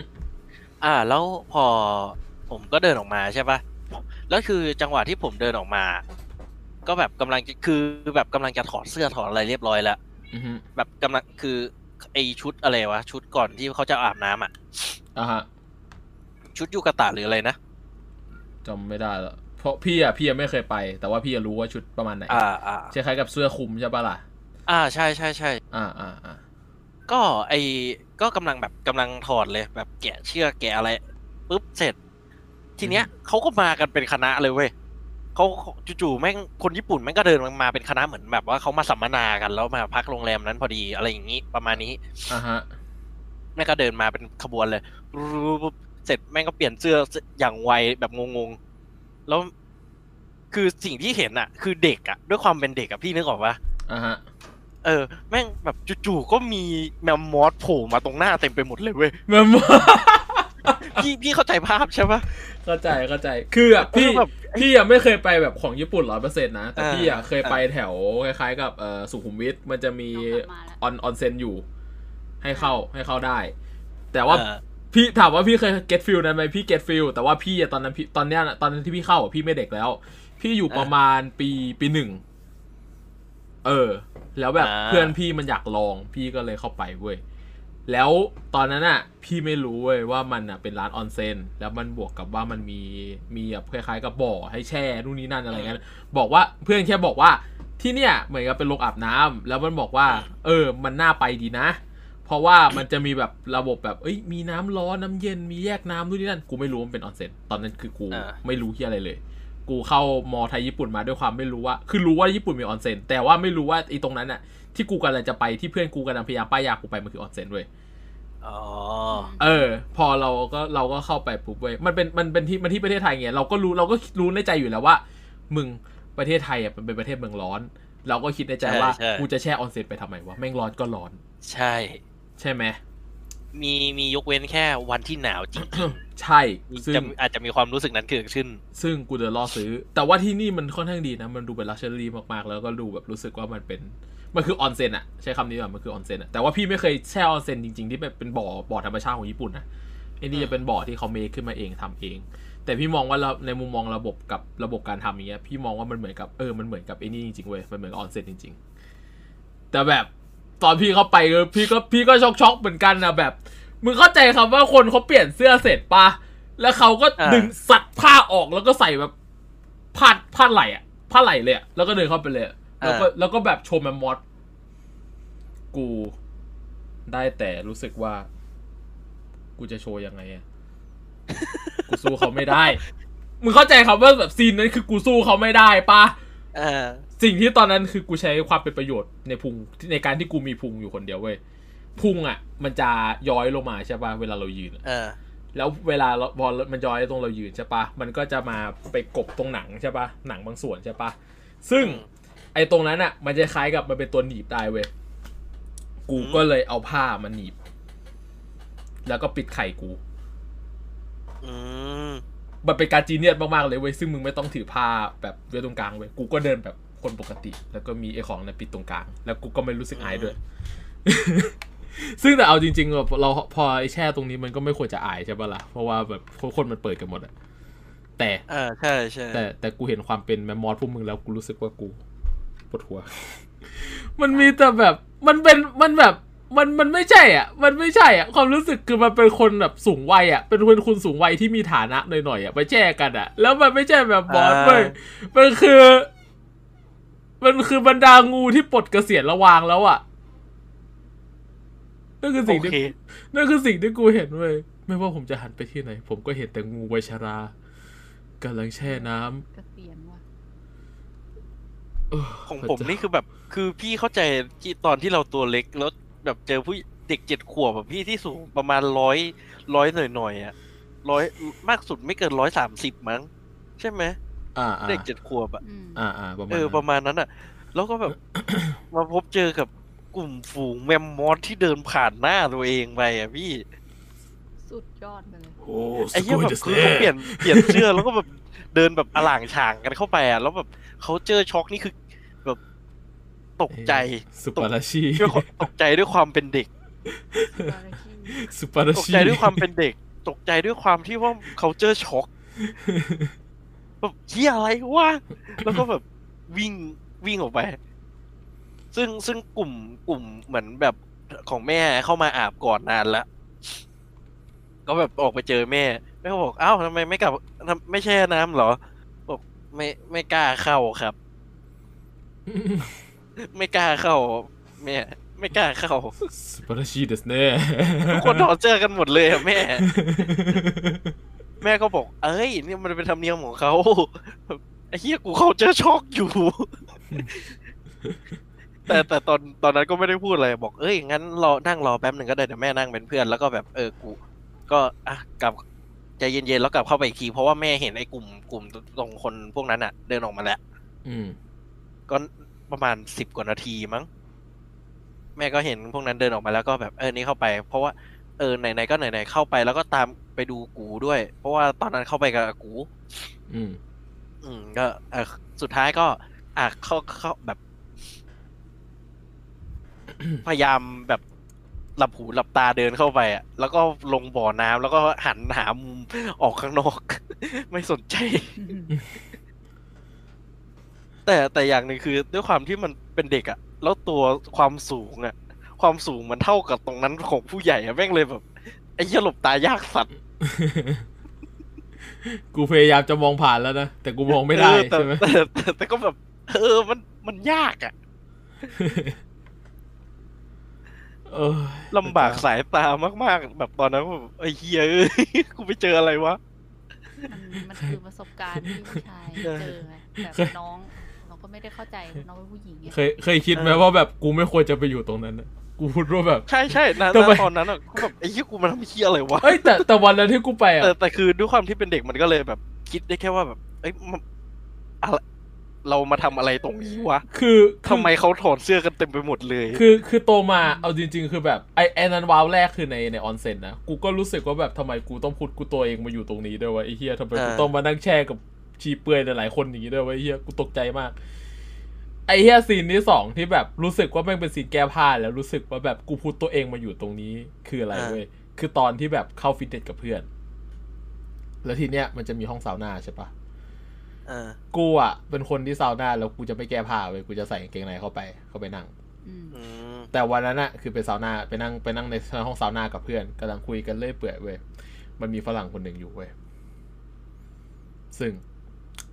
อ่า แล้วพอผมก็เดินออกมาใช่ปะแล้วคือจังหวะที่ผมเดินออกมา ก็แบบกำลังจะคือแบบกำลังจะถอดเสื้อถอดอะไรเรียบร้อยแล้วอือฮึ แบบกำลังคือไอชุดอะไรวะ ชุดก่อนที่เขาจะอาบน้ำอะอ่าฮะ ชุดยูกะตะหรืออะไรนะจำไม่ได้แล้วเพราะพี่อะพี่ยังไม่เคยไป แต่ว่าพี่อะรู้ว่าชุดประมาณไหนอ่าอ่าคล้ายๆกับเสื้อคลุมใช่ปะล่ะ อ่าใช่ใช่ใช่อ่าอ่าอ่าก็ไอก็กำลังแบบกำลังถอดเลยแบบแกะเชือกแกะอะไรปุ๊บเสร็จ ทีเนี้ยเขาก็มากันเป็นคณะเลยเว้ย เขาจู่ๆแม่งคนญี่ปุ่นแม่งก็เดินมาเป็นคณะเหมือนแบบว่าเขามาสัมมนากันแล้วมาพักโรงแรมนั้นพอดีอะไรอย่างนี้ประมาณนี้อ่าฮะแม่งก็เดินมาเป็นขบวนเลยปุ๊บเสร็จแม่งก็เปลี่ยนเสื้ออย่างไวแบบงงๆแล้วคือสิ่งที่เห็นอะคือเด็กอะด้วยความเป็นเด็กอะพี่นึกออกปะอ่าฮะเออ แม่งแบบจู่ๆก็มีแมมมอสโผล่มาตรงหน้าเต็มไปหมดเลยเว้ยแมัน พี่พี่เข้าใจภาพใช่ปะ เข้าใจเข้าใจ คืออะพี่เออแบบ พี่ยังไม่เคยไปแบบของญี่ปุ่นร้อยเปอร์เซ็นต์นะ แต่อ่าพี่อะเคยไปแถวคล้ายๆกับเอ่อสุขุมวิทมันจะมีต้องกลับมาแล้วออนออนเซนอยู่ ให้เข้าให้เข้าได้ แต่ว่าเออพี่ถามว่าพี่เคย get feel นั้นไหมพี่ get feel แต่ว่าพี่อะตอนนั้นพี่ตอนเนี้ยน่ะตอนนั้นที่พี่เข้าอะพี่ไม่เด็กแล้ว พี่อยู่ประมาณปีปีหนึ่งเออ แล้วแบบอ่าเพื่อนพี่มันอยากลองพี่ก็เลยเข้าไปเว้ย แล้วตอนนั้นอะพี่ไม่รู้เว้ยว่ามันอะเป็นร้านออนเซนแล้วมันบวกกับว่ามันมีมีแบบคล้ายๆกับบ่อให้แช่นู่นนี่นั่นอะไรเงี้ยบอกว่าเพื่อนแค่บอกว่าที่เนี่ยเหมือนกับเป็นโรงอาบน้ำแล้วมันบอกว่า เออ มันน่าไปดีนะ เพราะว่ามันจะมีแบบระบบแบบเอ้ยมีน้ำร้อนน้ำเย็นมีแยกน้ำนู่นนี่นั่นกูไม่รู้ว่ามันเป็นออนเซ็นตอนนั้นคือกูอ่าไม่รู้ที่อะไรเลย กูเข้ามอไทยญี่ปุ่นมาด้วยความไม่รู้ว่า คือรู้ว่าญี่ปุ่นมีออนเซ็นแต่ว่าไม่รู้ว่าไอ้ตรงนั้นอะที่กูกำลังจะไปที่เพื่อนกูกำลังพยายามป้ายยากูไปมันคือออนเซ็นเว้ยอ๋อเออ พอเราก็เราก็เข้าไปปุ๊บเว้ยมันเป็นมันเป็นที่มันที่ประเทศไทยไงเราก็รู้เราก็รู้ในใจอยู่แล้วว่า มึงประเทศไทยอะมันเป็นประเทศเมืองร้อน เราก็คิดในใจว่าใช่ใช่กูจะแช่ออนเซ็นไปทำไมวะแม่งร้อนก็ร้อน ใช่ ใช่ไหมมีมียกเว้นแค่วันที่หนาวจริง ใช่ๆมีซึ่งจะอาจจะมีความรู้สึกนั้นเกิดขึ้น ซึ่งกูเดินรอซื้อ แต่ว่าที่นี่มันค่อนข้างดีนะ มันดูเป็นลักชัวรี่มากๆ แล้วก็ดูแบบรู้สึกว่ามันเป็น มันคือออนเซ็นอะใช้คำนี้แบบมันคือออนเซ็นอะแต่ว่าพี่ไม่เคยแช่ออนเซ็นจริงๆ ที่แบบเป็นบ่อบ่อธรรมชาติของญี่ปุ่นนะไอ้นี่จะเป็นบ่อที่เขา make ขึ้นมาเองทำเอง แต่พี่มองว่าเราในมุมมองระบบกับระบบการทำอย่างเงี้ย พี่มองว่ามันเหมือนกับเออ มันเหมือนกับไอ้นี่จริงๆเว้ย มันเหมือนกับออนเซ็นจริง ๆ แต่แบบตอนพี่เข้าไปเออพี่ก็พี่ก็ช็อกช็อกๆเหมือนกันนะแบบ มึงเข้าใจครับว่าคนเขาเปลี่ยนเสื้อเสร็จปะแล้วเขาก็อ่าดึงสัตว์ผ้าออกแล้วก็ใส่แบบผ้าผ้าไหลอะผ้าไหลเลยอะแล้วก็เดินเข้าไปเลยอะแล้วก็แล้วก็แบบโชว์แมมมอสกู ได้แต่รู้สึกว่า กูจะโชว์ยังไงอะกูสู้เขาไม่ได้ มึงเข้าใจครับว่าแบบซีนนั้นคือกูสู้เขาไม่ได้ปะเออสิ่งที่ตอนนั้นคือกูใช้ความเป็นประโยชน์ในพุงในการที่กูมีพุงอยู่คนเดียวเว้ย พุงอะ มันจะย้อยลงมาใช่ปะเวลาเรายืนอะเออ แล้วเวลาเราพอมันย้อยตรงเรายืนใช่ปะมันก็จะมาไปกบตรงหนังใช่ปะหนังบางส่วนใช่ปะซึ่งอืมไอ้ตรงนั้นอะ มันจะคล้ายกับมันเป็นตัวหนีบได้เว้ยกูอืมก็เลยเอาผ้ามาหนีบ แล้วก็ปิดไข่กูอืมมันเป็นการจีเนียสมากๆเลยเว้ยซึ่งมึงไม่ต้องถือผ้าแบบไว้ตรงกลางเว้ยกูก็เดินแบบคนปกติ แล้วก็มีไอ้ของนั้นปิดตรงกลาง แล้วกูก็ไม่รู้สึกอายด้วย ซึ่งแต่เอาจริงๆแบบเราพอไอ้แช่ตรงนี้มันก็ไม่ควรจะอายใช่ปะล่ะ เพราะว่าแบบคนมันเปิดกันหมดอะแต่เออใช่ใช่แต่แต่กูเห็นความเป็นแมมมอสพวกมึงแล้วกูรู้สึกว่ากูปวดหัว มันมีแต่แบบมันเป็นมันแบบมันมันไม่ใช่อะ มันไม่ใช่อะ ความรู้สึกคือมันเป็นคนแบบสูงวัยอะ เป็นคนคุณสูงวัยที่มีฐานะหน่อยๆอะไปแช่กันอะ แล้วมันไม่ใช่แบบบอสเว้ยมันคือ มันคือบรรดางูที่ปลดเกษียณระวางแล้วอะ นั่นคือโอสิ่งที่เคนั่นคือสิ่งที่กูเห็นเว้ยไม่ว่าผมจะหันไปที่ไหน ผมก็เห็นแต่งูวัยชรากำลังแช่น้ำเกษียณว่ะเออของพระผมเจ้านี่คือแบบ คือพี่เข้าใจที่ตอนที่เราตัวเล็กแล้วแบบเจอผู้เด็กเจ็ดขวบแบบพี่ที่สูงประมาณร้อยร้อยหน่อยๆอะร้อยมากสุดไม่เกินร้อยสามสิบมั้ง ใช่ไหมอ่าอ่าเด็กเจ็ดขวบอะอืมอ่าอ่าประมาณเออนั้นประมาณนั้นอะแล้วก็แบบ มาพบเจอกับ กลุ่มฝูงแมมมอสที่เดินผ่านหน้าตัวเองไปอะพี่ สุดยอดไปเลยโอ้ไอ้สเหี้ยกุยแบเดบสคือเน่เขาเปลี่ยนเปลี่ยนเสื้อแล้วก็แบบเดินแบบอล่างฉางกันเข้าไปอะแล้วแบบเขาเจอช็อกนี่คือแบบตกใจสุปาราชีด้วยความตกใจด้วยความเป็นเด็กสุปาราตกชีใจด้วยความเป็นเด็ก ตกใจด้วยความที่ว่าเขาเจอช็อกแบบเฮียอะไรวะแล้วก็แบบวิ่งวิ่งออกไป ซึ่งซึ่งกลุ่มกลุ่มเหมือนแบบของแม่เข้ามาอาบก่อนนานแล้วก็แบบออกไปเจอแม่แม่ก็บอกอ้าวทำไมไม่กลับทำไม่แช่น้ำเหรอบอกไม่ไม่กล้าเข้าครับ ไม่กล้าเข้า แม่ ไม่กล้าเข้าสุปาราชีเดสเน่ทุกคนถอดเสื้อกันหมดเลยอะแม่ แม่ก็บอก เอ้ยนี่มันเป็นธรรมเนียมของเขาไอ้เหี้ยกูเขาเจอช็อกอยู่ แต่แต่ตอนตอนนั้นก็ไม่ได้พูดอะไรบอกเอ้ยงั้นรอนั่งรอแป๊บหนึ่งก็ได้เดี๋ยวแม่นั่งเป็นเพื่อนแล้วก็แบบเออกูก็อะกลับใจเย็นๆแล้วกลับเข้าไปอีกทีเพราะว่าแม่เห็นไอ้กลุ่มกลุ่มตรงคนพวกนั้นอะ เดินออกมาแล้วอืม ก็ประมาณสิบกว่านาทีมั้ง แม่ก็เห็นพวกนั้นเดินออกมาแล้วก็แบบเออนี่เข้าไป เพราะว่าเออไหนๆก็ไหนๆเข้าไปแล้วก็ตามไปดูกูด้วย เพราะว่าตอนนั้นเข้าไปกับกู อืม อืมก็เออสุดท้ายก็อะเข้าเข้าแบบ พยายามแบบหลับหูหลับตาเดินเข้าไปอะ แล้วก็ลงบ่อน้ำแล้วก็หันหามุมออกข้างนอก ไม่สนใจ แต่แต่อย่างหนึ่งคือ ด้วยความที่มันเป็นเด็กอะแล้วตัวความสูงอะความสูงมันเท่ากับตรงนั้นของผู้ใหญ่อะแม่งเลยแบบไอ้เหี้ยหลบตายากสัตว์ กูพยายามจะมองผ่านแล้วนะ แต่กูมองไม่ได้เออแต่ใช่ไหมแต่แต่แต่ก็แบบ เออมันมันยากอะ เออลำบากสายตามาก ๆ แบบตอนนั้นแบบไอ้เหี้ยเอ้ยกูไปเจออะไรวะมันมันคือประสบการณ์ที่ผู้ชายเจอไงแบบน้องเราก็ไม่ได้เข้าใจน้องเป็นผู้หญิงไงเคยเคยคิดไหมว่าแบบกูไม่ควรจะไปอยู่ตรงนั้นนะกูพูดว่าแบบ ใช่ใช่นะทำไมตอนนั้นอะกูแบบไอ้เหี้ยกูมาทำเหี้ยอะไรวะเอ้ยแต่แต่วันนั้นที่กูไปอะแต่แต่คือด้วยความที่เป็นเด็กมันก็เลยแบบ คิดได้แค่ว่าแบบ เอ้ยมันอะไร เรามาทำอะไรตรงนี้วะ คือคือทำไมเขาถอดเสื้อกันเต็มไปหมดเลย คือคือโตมาเอาจริง ๆ คือแบบไอไอนั้นว้าวแรกคือในในออนเซ็นนะ กูก็รู้สึกว่าแบบทำไมกูต้องพากูตัวเองมาอยู่ตรงนี้ด้วยวะไอเหี้ยทำไมกูอ่าต้องมานั่งแช่กับชีเปลือยหลายๆคนอย่างนี้ด้วยวะไอเหี้ยกูตกใจมาก ไอเหี้ย scene ที่สองที่แบบรู้สึกว่าแม่งเป็น scene แก้ผ้าแล้วรู้สึกว่าแบบกูพาตัวเองมาอยู่ตรงนี้คืออะไรเว้ยคือตอนที่แบบเข้าฟิตเนสกับเพื่อน แล้วทีเนี้ยมันจะมีห้องซาวน่าใช่ปะอ่า กูอะเป็นคนที่ซาวน่าแล้วกูจะไม่แก้ผ้าเว้ยกูจะใส่กางเกงในเข้าไปเข้าไปนั่งอืมอืมแต่วันนั้นอะคือไปซาวน่าไปนั่งไปนั่งในห้องซาวน่ากับเพื่อนกำลังคุยกันเรื่อยเปื่อยเว้ยมันมีฝรั่งคนหนึ่งอยู่เว้ยซึ่ง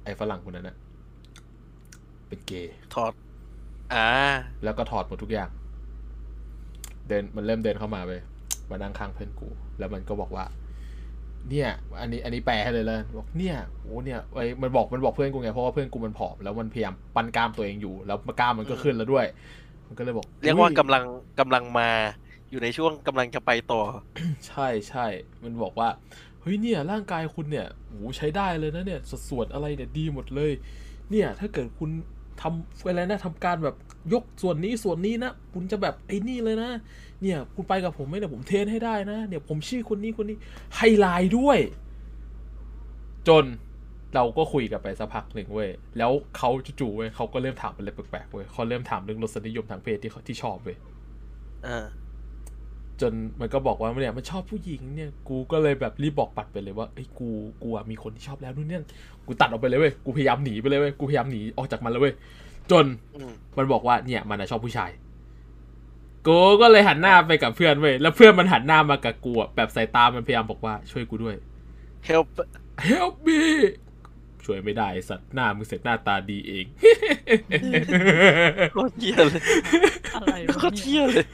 ไอ้ฝรั่งคนนั้นอะเป็นเกย์ถอด อ่า แล้วก็ถอดหมดทุกอย่าง เดินมันเริ่มเดินเข้ามาเว้ยมานั่งข้างเพื่อนกู แล้วมันก็บอกว่า เนี่ย อันนี้อันนี้แปลให้เลยเลยบอกเนี่ยโอ้เนี่ยไอ้มันบอกมันบอกเพื่อนกูไงเพราะว่าเพื่อนกูมันผอมแล้วมันพยายามปั้นกล้ามตัวเองอยู่แล้วกล้ามมันก็ขึ้นแล้วด้วย มันก็เลยบอกเรียกว่าอุ๊กำลังกำลังมาอยู่ในช่วงกำลังจะไปต่อ ใช่ใช่มันบอกว่าเฮ้ยเนี่ยร่างกายคุณเนี่ยโหใช้ได้เลยนะเนี่ยสัดส่วนอะไรเนี่ยดีหมดเลย เนี่ย ถ้าเกิดคุณทำอะไรนะทำการแบบยกส่วนนี้ส่วนนี้นะคุณจะแบบไอ้นี่เลยนะ เนี่ยคุณไปกับผมไหมเนี่ยผมเทรนให้ได้นะเนี่ยผมชื่อคนนี้คนนี้ไฮไลท์ด้วย จนเราก็คุยกันไปสักพักหนึ่งเว้ย แล้วเขาจู่ๆเว้ยเขาก็เริ่มถามอะไรแปลกๆเว้ยเขาเริ่มถามเรื่องรสนิยมทางเพศที่เขาที่ชอบเว้ยอ่าจนมันก็บอกว่าเนี่ยมันชอบผู้หญิงเนี่ย กูก็เลยแบบรีบบอกปัดไปเลยว่าเอ้ยกูกูอะมีคนที่ชอบแล้วนู่นเนี่ยกูตัดออกไปเลยเว้ยกูพยายามหนีไปเลยเว้ยกูพยายามหนีออกจากมันเลยเว้ยจนอืมมันบอกว่าเนี่ยมันอะชอบผู้ชาย กูก็เลยหันหน้าไปกับเพื่อนเว้ยแล้วเพื่อนมันหันหน้ามากับกูอะแบบสายตามันพยายามบอกว่าช่วยกูด้วย help help me ช่วยไม่ได้ไอ้สัตว์หน้ามึงเสร็จหน้าตาดีเอง โคตรเหี้ยเลยอะไรวะโคตรเนี่ยเหี้ยเลย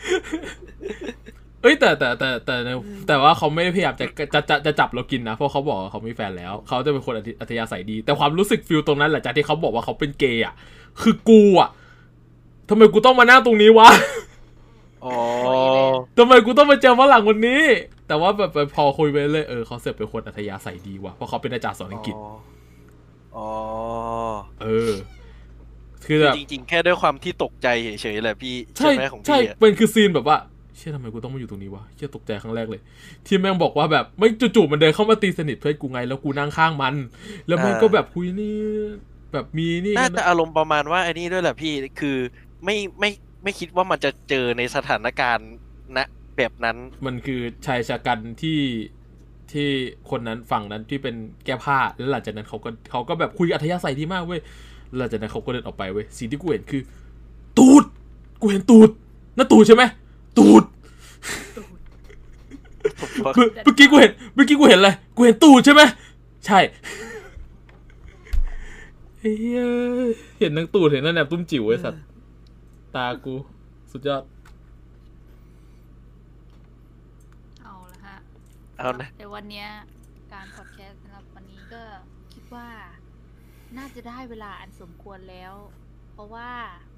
เอ้ยแต่แต่แต่แต่แต่แต่ว่าเขาไม่ได้พยายามจะจะจะจะจับเรากินนะเพราะเขาบอกว่าเขามีแฟนแล้ว เขาจะเป็นคนอัธอัธยาศัยดี แต่ความรู้สึกฟิลตรงนั้นแหละจากที่เขาบอกว่าเขาเป็นเกย์อะคือกูอะทำไมกูต้องมานั่งตรงนี้วะ อ๋อทำไมกูต้องมาเจอฝรั่งคนนี้ แต่ว่าแบบพอคุยไปเรื่อยเออเขาเสร็จเป็นคนอัธยาศัยดีว่ะเพราะเขาเป็นอาจารย์สอนอังกฤษอ๋อเออ คือแบบจริงๆ แค่ด้วยความที่ตกใจเฉยๆแหละพี่ใช่ไหมของใช่พี่อะเป็นคือซีนแบบว่าเชื่อทำไมกูต้องมาอยู่ตรงนี้วะเชื่อตกใจครั้งแรกเลย ที่แม่งบอกว่าแบบไม่จู่ๆมันเดินเข้ามาตีสนิทเพื่อนกูไงแล้วกูนั่งข้างมัน แล้วมันก็แบบคุยนี่แบบมีนี่น่ากัจะนอารมณ์ประมาณว่าไอ้นี่ด้วยแหละพี่คือไม่ไม่ ไม่คิดว่ามันจะเจอในสถานการณ์ณแบบนั้น มันคือชายชะกันที่ที่คนนั้นฝั่งนั้นที่เป็นแก้ผ้าแล้วหลังจากนั้นเขาก็เขาก็แบบคุยอัธยาศัยดีมากเว้ยแล้วหลังจากนั้นเขาก็เดินออกไปเว้ยสิ่งที่กูเห็นคือ ตูดกูเห็นตูดนั่นตูดใช่ไหมตูดเมื่อเมื่อกี้กูเห็นเมื่อกี้กูเห็นอะไรกูเห็นตูดใช่ไหมใช่เฮ้ยเห็นทั้งตูดเห็นนั่นแอบตุ้มจิ๋วไอ้สัตว์ ตากู สุดยอด เอาละฮะเอานะ แต่วันเนี้ยการพอดแคสต์สำหรับวันนี้ก็คิดว่า น่าจะได้เวลาอันสมควรแล้ว เพราะว่า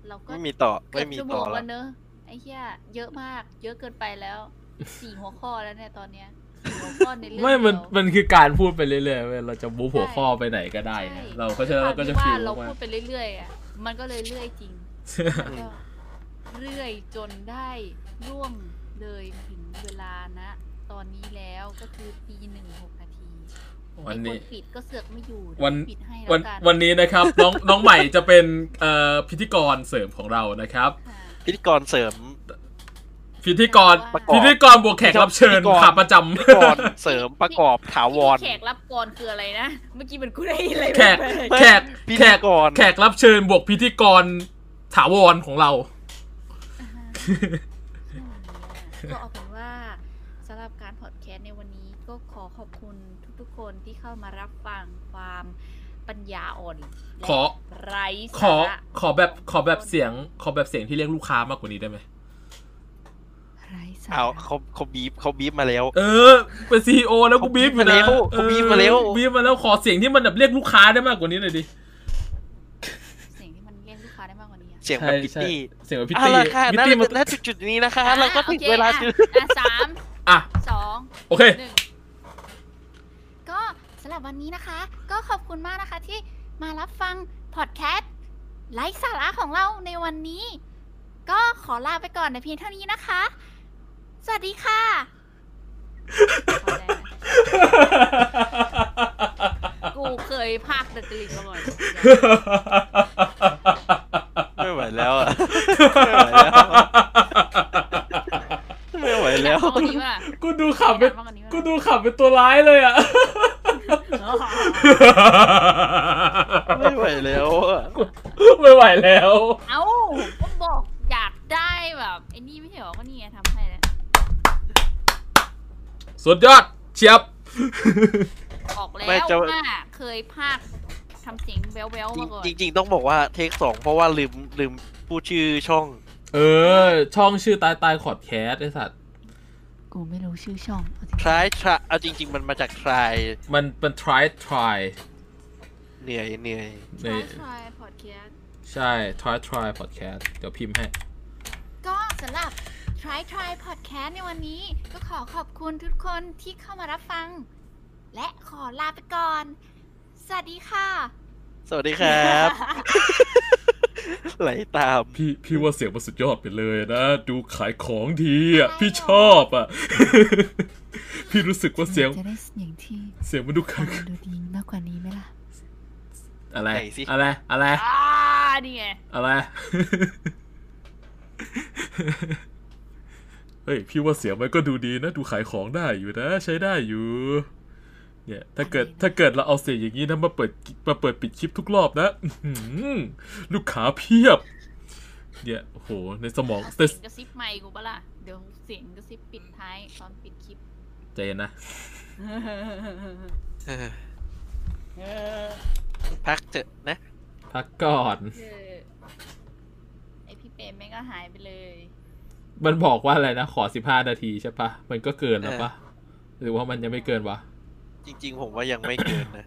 เราก็ไม่มีต่อ เกืไม่อบมีชั่วโมต่องแล้แล้ววเนอะไอ้เหี้ยเยอะมาก เยอะเกินไปแล้วสี่หัวข้อแล้วเนี่ยตอนเนี้ยสี่หัวข้อในเรื่องไม่ มัน เดียว มันคือการพูดไปเรื่อยๆเว้ยเราจะบู๊หัวข้อไปไหนก็ได้ใช่นะเราก็จะเราก็จะด้วยฟิควมที่ว่าเราว่าพูดไปเรื่อยๆอะมันก็เลยเรื่อยจริง แล้วก็เรื่อยจนได้ร่วงเลยถึงเวลานะ ตอนนี้แล้วก็คือตีหนึ่งหกนาทีวันไอ้คนี้นปิดก็เสือกไม่อยู่วัน เดี๋ยปิดให้วัแล้นวกันวันนี้นะครับ น้องน้องใหม่จะเป็นเอ่อพิธีกรเสริมของเรานะครับ ค่ะ พิธีกรเสริม พิธีกรประกอบ พิธีกรบวกแขกรับเชิญพิธีกร ขาประจพิธีกรเสริมประกอบถาวร แขกรับกรคืออะไรนะ เมื่อกี้มันกูได้ยินอะไรำแขกปลกแขกพิแขธีกกร แขกรับเชิญบวกพิธีกร ถาวรของเราๆก็เอาเป็นว่าสำหรับการพอดแคสต์ในวันนี้ก็ขอขอบคุณทุกๆคนที่เข้ามารับฟังความปัญญาอ่อนและขอไร้ขอสาระขอแบบขอแบบขงเสียง ขอแบบเสียงที่เรียกลูกค้ามากกว่านี้ได้ไหมไร้สาเอาระเขาเขาบีบเขาบีบมาแล้ว เออ เป็นซีอแล้วกูเขาบีบอยู่บีบมาแล้นะวเขาบีบมาแล้วเออบีบมาแล้วขอเสียงที่มันแบบเรียกลูกค้าได้มากกว่านี้หน่อยดิ เสียงแบบพิตตี้เสียงแบบพิตเอาตี้ละค่ะพิตณตี้มันณจุดจุดๆนี้นะคะอะเราก็ถึงโอคเวลาอะคืออะสามอะสองโอเคหนึ่งก็สำหรับวันนี้นะคะ ก็ขอบคุณมากนะคะที่มารับฟังพอดแคสต์ไร้สาระของเราในวันนี้ ก็ขอลาไปก่อนในเพียงเท่านี้นะคะ สวัสดีค่ะพอได้ไหมกูเคยพากย์ดัตตลินมาก่อน ไม่ไหวแล้วอะไม่ไหวแล้วมากกว่านี้ว่ะกูดูขับเป็นมากกว่านี้ว่ะกูดูขับเป็นตัวร้ายเลยอะ ไม่ไหวแล้วอะไม่ไหวแล้ว เอ้าก็บอกอยากได้แบบไอ้นี่ไม่ใช่หรอก็นี่ไงทำให้แล้วสุดยอดเชียบบอกแล้วไม่จะว่าเคยพากย์ทำเสียงแววๆมาก่อนจริงๆต้องบอกว่าเทคสองเพราะว่าลืมลืมพูดชื่อช่อง เออ ช่องชื่อตายตายขอดแคสไอสัตว์กูไม่รู้ชื่อช่องเอาจริงทรายทรายเอาจริง ๆ มันมาจากทรายมันเป็น try try เหนื่อยเหนื่อยๆในทรายพอดแคสต์ใช่ try try podcast เดี๋ยวพิมพ์ให้ ก็สำหรับ Try Try Podcast ในวันนี้ ก็ขอขอบคุณทุกคนที่เข้ามารับฟัง และขอลาไปก่อน สวัสดีค่ะ สวัสดีครับ ไหลตาม พี่พี่ว่าเสียงมันสุดยอดไปเลยนะ ดูขายของดีอะใช่พี่ชอบอะ พี่รู้สึกว่าเสียง จะได้เสียงที่เสียงมันดูขายฟังดูดีมากกว่านี้ไหมล่ะ อะไร ไหนสิ อะไร อะไร อ่านี่ไงอะไร เฮ้ย พี่ว่าเสียงมันก็ดูดีนะ ดูขายของได้อยู่นะ ใช้ได้อยู่ เนี่ยถ้าเกิดอะไรนะถ้าเกิดเราเอาเสียงอย่างนี้นะมาเปิดมาเปิดปิดคลิปทุกรอบนะอื้อหือลูกค้าเพียบ เนี่ยโอ้โหในสมองเอาแต่เสียงกระซิบไมค์กูปะล่ะ เดี๋ยวเสียงกระซิบปิดท้ายตอนปิดคลิป ใจเย็นนะ เออพักเถอะนะ พักก่อนเออไอพี่เปรมแม่งก็หายไปเลย มันบอกว่าอะไรนะ ขอสิบห้านาทีใช่ปะมันก็เกินแล้วปะหรือว่ามันยังไม่เกินวะ จริง ๆ ผมว่ายังไม่เกินนะ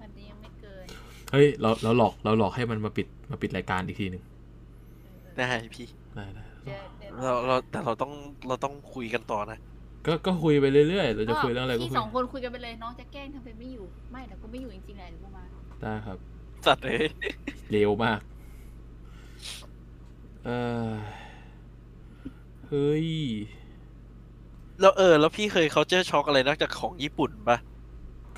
มันยังไม่เกินเฮ้ยเราเราหลอกเราหลอกให้มันมาปิดมาปิดรายการอีกทีหนึ่งเออได้พี่ ได้ได้เดี๋ยวเดี๋ยวเราเราแต่เราต้องเราต้องคุยกันต่อนะ ก็ก็คุยไปเรื่อยๆเราจะคุยเรื่องอะไรก็พี่คุยสองคนคุยกันไปเลยน้องจะแกล้งทำเป็นไม่อยู่ ไม่แต่กูไม่อยู่จริงๆแหละเดี๋ยวกูมาได้ครับ สัตว์เอ้ยเร็วมาก เออเฮ้ย แล้วเออ แล้วพี่เคยเขาเจอช็อกอะไรนอกจากของญี่ปุ่นปะ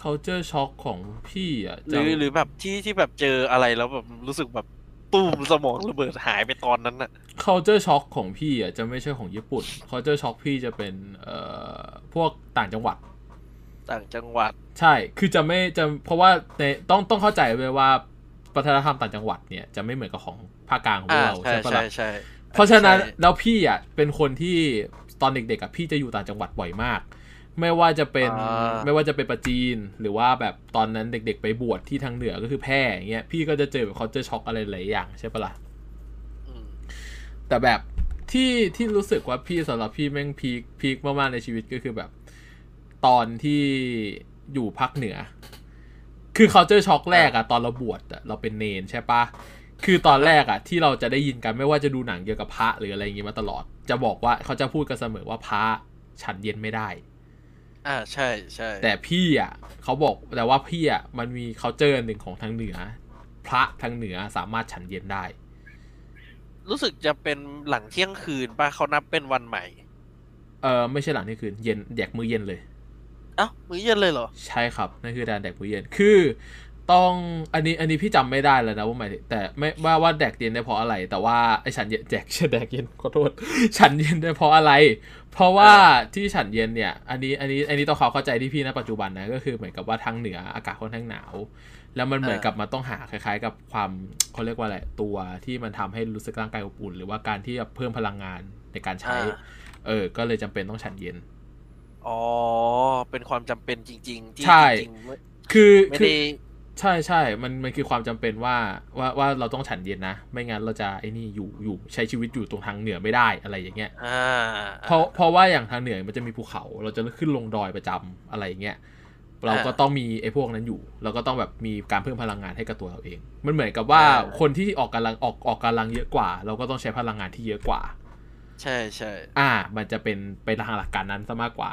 culture shock ของพี่อะหรือหรือแบบที่ที่แบบเจออะไรแล้วแบบรู้สึกแบบตุ้มสมองระเบิดหายไปตอนนั้นน่ะ culture shock ของพี่อะจะไม่ใช่ของญี่ปุ่น culture shock พี่จะเป็นเอ่อพวกต่างจังหวัด ต่างจังหวัด ใช่ คือจะไม่จะเพราะว่าในต้องต้องเข้าใจไว้ว่าวัฒนธรรมต่างจังหวัดเนี่ยจะไม่เหมือนกับของภาคกลางของพวอ่ากเราใช่ใช่ปะใช่ล่ะใช่เพราะฉะนั้นใช่แล้วพี่อะเป็นคนที่ตอนเด็กๆอะพี่จะอยู่ต่างจังหวัดบ่อยมาก ไม่ว่าจะเป็นอ่าไม่ว่าจะเป็นประจีน หรือว่าแบบตอนนั้นเด็กๆ ไปบวชที่ทางเหนือก็คือแพร่อย่างเงี้ยพี่ก็จะเจอแบบเขาเจอช็อกอะไรหลายอย่างใช่ปะล่ะอืมแต่แบบที่ที่รู้สึกว่าพี่สำหรับพี่แม่งพีคพีคมากๆในชีวิตก็คือแบบ ตอนที่อยู่ภาคเหนือ คือเขาเจอช็อกแรกอะตอนเราบวชอะเราเป็นเนนใช่ปะคือตอนแรกอะที่เราจะได้ยินกันไม่ว่าจะดูหนังเกี่ยวกับพระหรืออะไรอย่างงี้มาตลอด จะบอกว่าเขาจะพูดกันเสมอว่าพระฉันเย็นไม่ได้ อ่าใช่ใช่แต่พี่อะเขาบอกแต่ว่าพี่อะมันมีเขาเจอหนึ่งของทางเหนือ พระทางเหนือสามารถฉันเย็นได้ รู้สึกจะเป็นหลังเที่ยงคืนป่ะเขานับเป็นวันใหม่ เออไม่ใช่หลังนี่คืนเย็นแดกมื้อเย็นเลยเอ้ามื้อเย็นเลยเหรอ ใช่ครับ นั่นคือการแดกมื้อเย็น คือ ต้องอันนี้อันนี้พี่จำไม่ได้แล้วนะว่าหมายถึงแต่ไม่ว่าว่าแดกเย็นได้เพราะอะไร แต่ว่าไอฉันเย็นแดกเชแดกเย็นขอโทษฉันเย็นได้เพราะอะไร เพราะว่าที่ฉันเย็นเนี่ย อันนี้อันนี้อันนี้ต้องเขาเข้าใจที่พี่ณปัจจุบันนะก็คือเหมือนกับว่าทางเหนืออากาศค่อนข้างหนาว แล้วมันเหมือนกับมันต้องหาคล้าย ๆ กับความเขาเรียกว่าอะไรตัวที่มันทำให้รู้สึกร่างกายอบอุ่นหรือว่าการที่จะเพิ่มพลังงานในการใช้อ่าเออ ก็เลยจำเป็นต้องฉันเย็นอ๋อเป็นความจำเป็นจริง ๆ ที่ใช่จริงๆไม่คือไม่คือได้ ใช่ใช่ มันมันคือความจำเป็นว่าว่าว่าเราต้องฉันเย็นนะ ไม่งั้นเราจะไอ้นี่อยู่อยู่ใช้ชีวิตอยู่ตรงทางเหนือไม่ได้อะไรอย่างเงี้ยอ่าเพราะเพราะว่าอย่างทางเหนือมันจะมีภูเขา เราจะขึ้นลงดอยประจำอะไรอย่างเงี้ยเราก็ต้องมีไอ้พวกนั้นอยู่ เราก็ต้องแบบมีการเพิ่มพลังงานให้กับตัวเราเอง มันเหมือนกับว่าคนที่ออกกำลังออกออกกำลังเยอะกว่า เราก็ต้องใช้พลังงานที่เยอะกว่า ใช่ใช่อ่า มันจะเป็นไปทางหลักการนั้นซะมากกว่า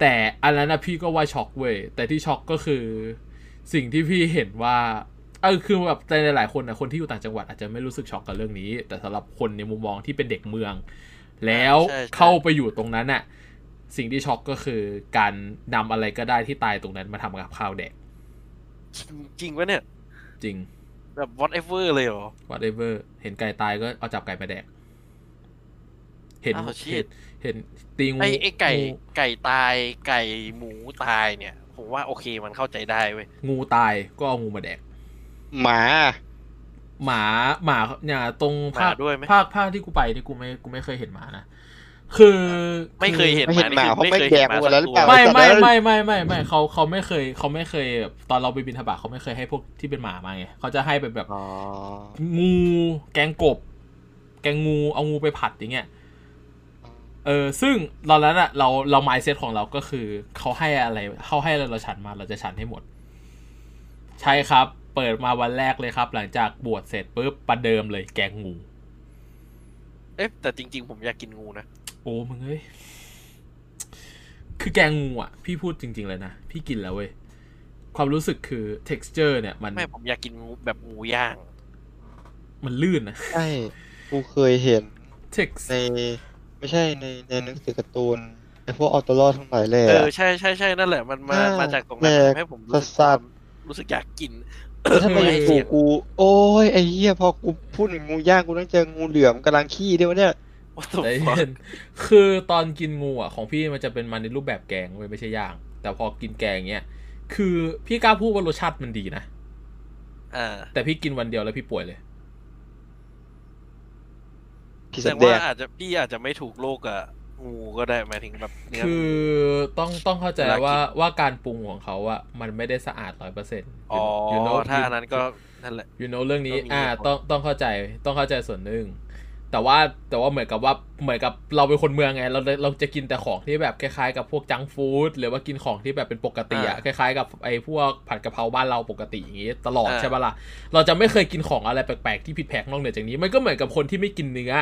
แต่อันนั้นนะพี่ก็ว่าช็อกเว้ยแต่ที่ช็อกก็คือ สิ่งที่พี่เห็นว่าเออคือแบบในหลายๆคนนะคนที่อยู่ต่างจังหวัดอาจจะไม่รู้สึกช็อกกับเรื่องนี้ แต่สำหรับคนในมุมมองที่เป็นเด็กเมือง แล้วเข้าไปอยู่ตรงนั้นน่ะสิ่งที่ช็อกก็คือการนำอะไรก็ได้ที่ตายตรงนั้นมาทำกับข้าวแดก จริงปะเนี่ย จริง แบบ whatever เลยเหรอ whatever เห็นไก่ตายก็เอาจับไก่มาแดก เห็นอ้าวเห็นเห็นตีงูไอ้ไอ้ไก่งูไก่ตายไก่หมูตายเนี่ย ผมว่าโอเคมันเข้าใจได้เว้ยงูตายก็เอางูมาแดก หมา หมาหมาเนี่ยตรงภาคหมาด้วยไหมภาคภาคที่กูไปนี่กูไม่กูไม่เคยเห็นหมานะคือไม่เคยเห็นไม่เห็นหมาคือเพราะไม่คยแดห็กหมดแล้วหรือเปล่าไม่ไม่แต่ละไม่ไม่ไม่ไม่เขาเขาไม่เคยเขาไม่เคยแบบตอนเราไปบินทบาทเขาไม่เคยให้พวกที่เป็นหมามาไงเขาจะให้เป็นแบบอ๋องูแกงกบ แกงงูเอางูไปผัดอย่างเงี้ย เออซึ่งตอนนั้นอะเราเราไมเซ็ตของเราก็คือเขาให้อะไรเขาให้อะไรเราฉันมาเราจะฉันให้หมด ใช่ครับ เปิดมาวันแรกเลยครับ หลังจากบวชเสร็จปุ๊บประเดิมเลยแกงงู เอ๊ะแต่จริง ๆ ผมอยากกินงูนะโอ้มึงเอ้ยคือแกงงูอะ พี่พูดจริง ๆ เลยนะ พี่กินแล้วเว้ย ความรู้สึกคือ texture เนี่ย มันไม่ผมอยากกินงูแบบงูย่าง มันลื่นนะใช่กูเคยเห็น tex ใน ไม่ใช่ในในหนังสือการ์ตูนไอพวกออโตลอทั้งหลายแหละ เออใช่ใช่ใช่นั่นแหละมันมาอ่ามมาจากตรงนั้นแปลกทำให้ผมรู้สึกสัสรู้สึกอยากกินแล้วทำไมเอออยู่กู โอ้ยไอ้เหี้ยพอกูพูดถึงงูย่างกูต้องเจองูเหลือมกำลังขี้ด้วยวะเนี่ย What the ใจ fuck เย็นคือตอนกินงูอะของพี่มันจะเป็นมันในรูปแบบแกงเว้ยไม่ใช่ย่าง แต่พอกินแกงเนี้ยคือพี่กล้าพูดว่ารสชาติมันดีนะ อ่า แต่พี่กินวันเดียวแล้วพี่ป่วยเลย พี่แสแสดงดว่างอาจจะพี่อาจจะไม่ถูกโรคกับงูก็ได้หมายถึงแบบเนื้อ คือต้องต้องเข้าใจเวลากิน ว่าว่าการปรุงของเขาอะมันไม่ได้สะอาดร้อยเปอร์เซ็นต์อ๋อถ้าอันนั้นก็นั่นแหละ you know เรื่องนี้ ก็มีอ่าเหตุผล ต้องต้องเข้าใจต้องเข้าใจส่วนหนึ่ง แต่ว่าแต่ว่าเหมือนกับว่าเหมือนกับเราเป็นคนเมืองไงเราเราจะกินแต่ของที่แบบคล้ายๆกับพวกจังก์ฟู้ดหรือว่ากินของที่แบบเป็นปกติอะคล้ายๆกับไอ้พวกผัดกะเพราบ้านเราปกติอย่างงี้ ตลอดใช่ปะล่ะเราจะไม่เคยกินของอะไรแปลกๆที่ผิดแผกนอกเหนือจากนี้มันก็เหมือนกับคนที่ไม่กินเนื้อ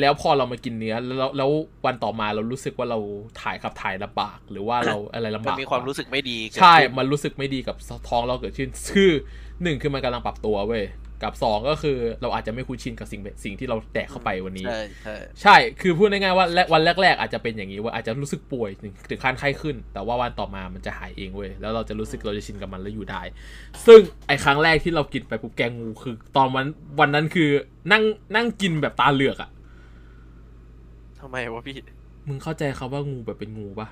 แล้วพอเรามากินเนื้อแล้วแล้ววันต่อมาเรารู้สึกว่าเราถ่ายขับถ่ายลำบากหรือว่าเราอะไรลำมันบากมีความรู้สึกไม่ดีเกิดใช่ขึ้นมันรู้สึกไม่ดีกับท้องเราเกิดขึ้นคือหนึ่งคือมันกำลังปรับตัวเว้ย กับสองก็คือเราอาจจะไม่คุ้นชินกับสิ่งสิ่งที่เราแดกเข้าไปวันนี้ ใช่ใช่ใช่คือพูดง่ายๆว่าแรกวันแรก ๆ อาจจะเป็นอย่างนี้เว่าอาจจะรู้สึกป่วยถึงถึงขั้นไข้ขึ้น แต่ว่าวันต่อมามันจะหายเองเว้ยแล้วเราจะรู้สึกเราจะชินกับมันแล้วอยู่ได้ ซึ่งไอ้ครั้งแรกที่เรากินไปปุ๊บแกงงูคือ ตอนวันวันนั้นคือนั่งนั่งกินแบบตาเหลือกอะทำไมวะพี่ มึงเข้าใจคาว่างูแบบเป็นงูปะ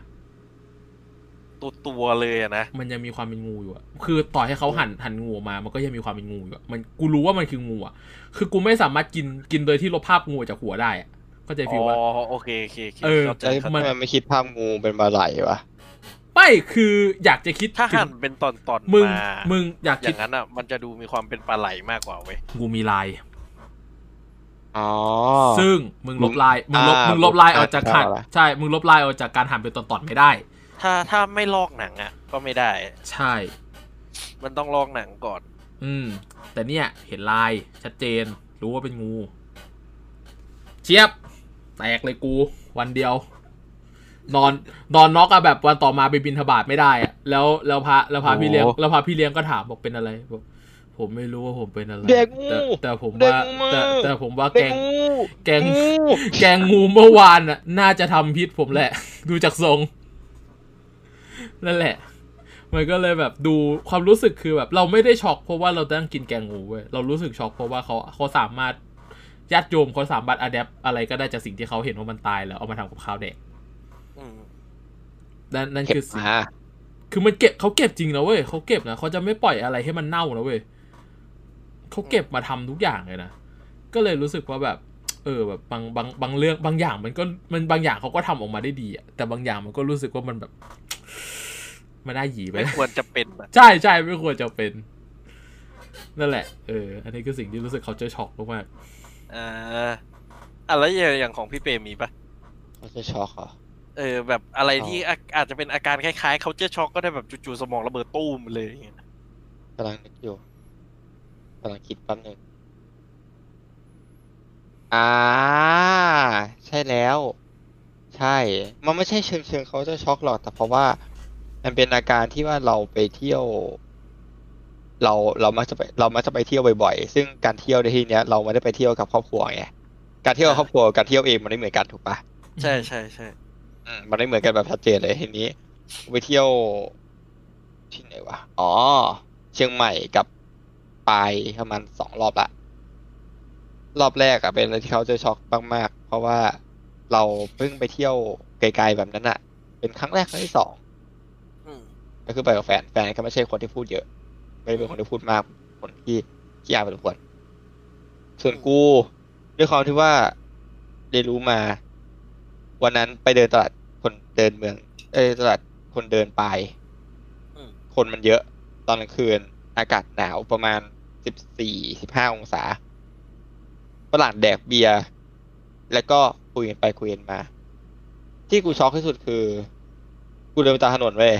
ตัวตัวเลยอะนะ มันยังมีความเป็นงูอยู่อะคือต่อให้เขาหั่นหั่นงูออกมา มันก็ยังมีความเป็นงูอยู่อะมันกูรู้ว่ามันคืองูอะคือกูไม่สามารถกินกินโดยที่ลบภาพงูออกจากหัวได้อะเข้าใจอ๋ฟีลว่าอโอเคโอเคโอเคเออเข้าใจแล้วเข้าทำไมใจไม่คิดภาพงูเป็นปลาไหลวะไม่คืออยากจะคิดถ้าถึหั่งนเป็นตอนตอนมึงมามึงอยากอคิดย่างนั้นอะ มันจะดูมีความเป็นปลาไหลมากกว่าเว้ยงูมีลายอ๋อซึ่งมึงลบลายมึงลบอ่ามึมึงลบลายออกจากการผมเข้าใจใช่ มึงลบลายออกจากการหั่นเป็นตอนๆไม่ได้ ถ้าถ้าไม่ลอกหนังอะ ก็ไม่ได้ ใช่ มันต้องลอกหนังก่อน อืม แต่เนี่ยเห็นลายชัดเจน รู้ว่าเป็นงู เจี๊ยบ แตกเลยกู วันเดียว นอนนอนน็อกอะแบบวันต่อมาไปบินทบาทไม่ได้อะแล้วแล้วพระแล้วพระพี่เลี้ยงโอ้ แล้วพระพี่เลี้ยงก็ถามบอกเป็นอะไรบอกผมไม่รู้ว่าผมเป็นอะไรเด็กงูแต่แต่ผมเด็กว่างูแต่แต่ผมว่าเป็แกนงงูแกงงูแกงงูเมื่อวานน่ะ น่าจะทำพิษผมแหละ ดูจากทรง นั่นแหละ มันก็เลยแบบดูความรู้สึกคือแบบ เราไม่ได้ช็อกเพราะว่าเราตั้งกินแกงงูเว้ยเรารู้สึกช็อกเพราะว่าเขาเขาสามารถญาติโยมเขาสามารถอัดแอปอะไรก็ได้จากสิ่งที่เขาเห็นว่ามันตายแล้วเอามาทำกับข้าวแดกอืมนั่นนั่นเก็บคือสิ่งมาคือมันเก็บเขาเก็บจริงนะเว้ยเขาเก็บนะเขาจะไม่ปล่อยอะไรให้มันเน่านะเว้ยเขาเก็บมาทำทุกอย่างเลยนะก็เลยรู้สึกว่าแบบ เออแบบบางบางบางเรื่องบางอย่างมันก็มันบางอย่างเขาก็ทำออกมาได้ดีอะแต่บางอย่างมันก็รู้สึกว่ามันแบบ มันน่าหยีไปไม่นะควรจะเป็นอะใช่ใช่ไม่ควรจะเป็น นั่นแหละ เออ อันนี้คือสิ่งที่รู้สึกเขาเจอช็อกมากอ่าอะแล้วอย่างอย่างของพี่เปรมมีปะเขาจะช็อกเหรอเออแบบอะไรอ๋อที่อาอาจจะเป็นอาการคล้ายๆเขาเจอช็อกก็ได้แบบจู่ๆสมองระเบิดตู้มเลยอย่างเงี้ยกำลังนึกอยู่กำลังคิดแป๊บหนึงอ่า ใช่แล้ว ใช่ มันไม่ใช่เชิงเชิงเขาจะช็อกหรอกแต่เพราะว่า มันเป็นอาการที่ว่าเราไปเที่ยว เราเรามักจะไปเรามักจะไปเที่ยวบ่อยๆ ซึ่งการเที่ยวในที่เนี้ย เราไม่ได้ไปเที่ยวกับครอบครัวไงการเที่ยวกับครอบครัวกับการเที่ยวเองมันไม่เหมือนกันถูกปะๆใช่ใช่ใช่อืมมันไม่เหมือนกันแบบชัดเจนเลยทีนี้ไปเที่ยวที่ไหนวะอ๋อ เชียงใหม่กับปายประมาณสองรอบละรอบแรกอะเป็นอะไรที่เขาเจอช็อกมากๆเพราะว่าเราเพิ่งไปเที่ยวไกลๆแบบนั้นอะเป็นครั้งแรกครั้งที่สองอืม ก็คือไปกับแฟนแฟนก็ไม่ใช่คนที่พูดเยอะ ไม่ได้เป็นคนที่พูดมากคนที่ขี้อายพอสมควรส่วนกูด้วยความที่ว่าเรียนรู้มา วันนั้นไปเดินตลาดคนเดินเมือง เอ้ยตลาดคนเดินไปคนมันเยอะ ตอนกลางคืน อากาศหนาวประมาณสิบสี่สิบห้าองศาฝรั่งแดกเบียร์แล้วก็คุยกันไปคุยกันมา ที่กูช็อกที่สุดคือ กูเดินไปตามถนนเว้ย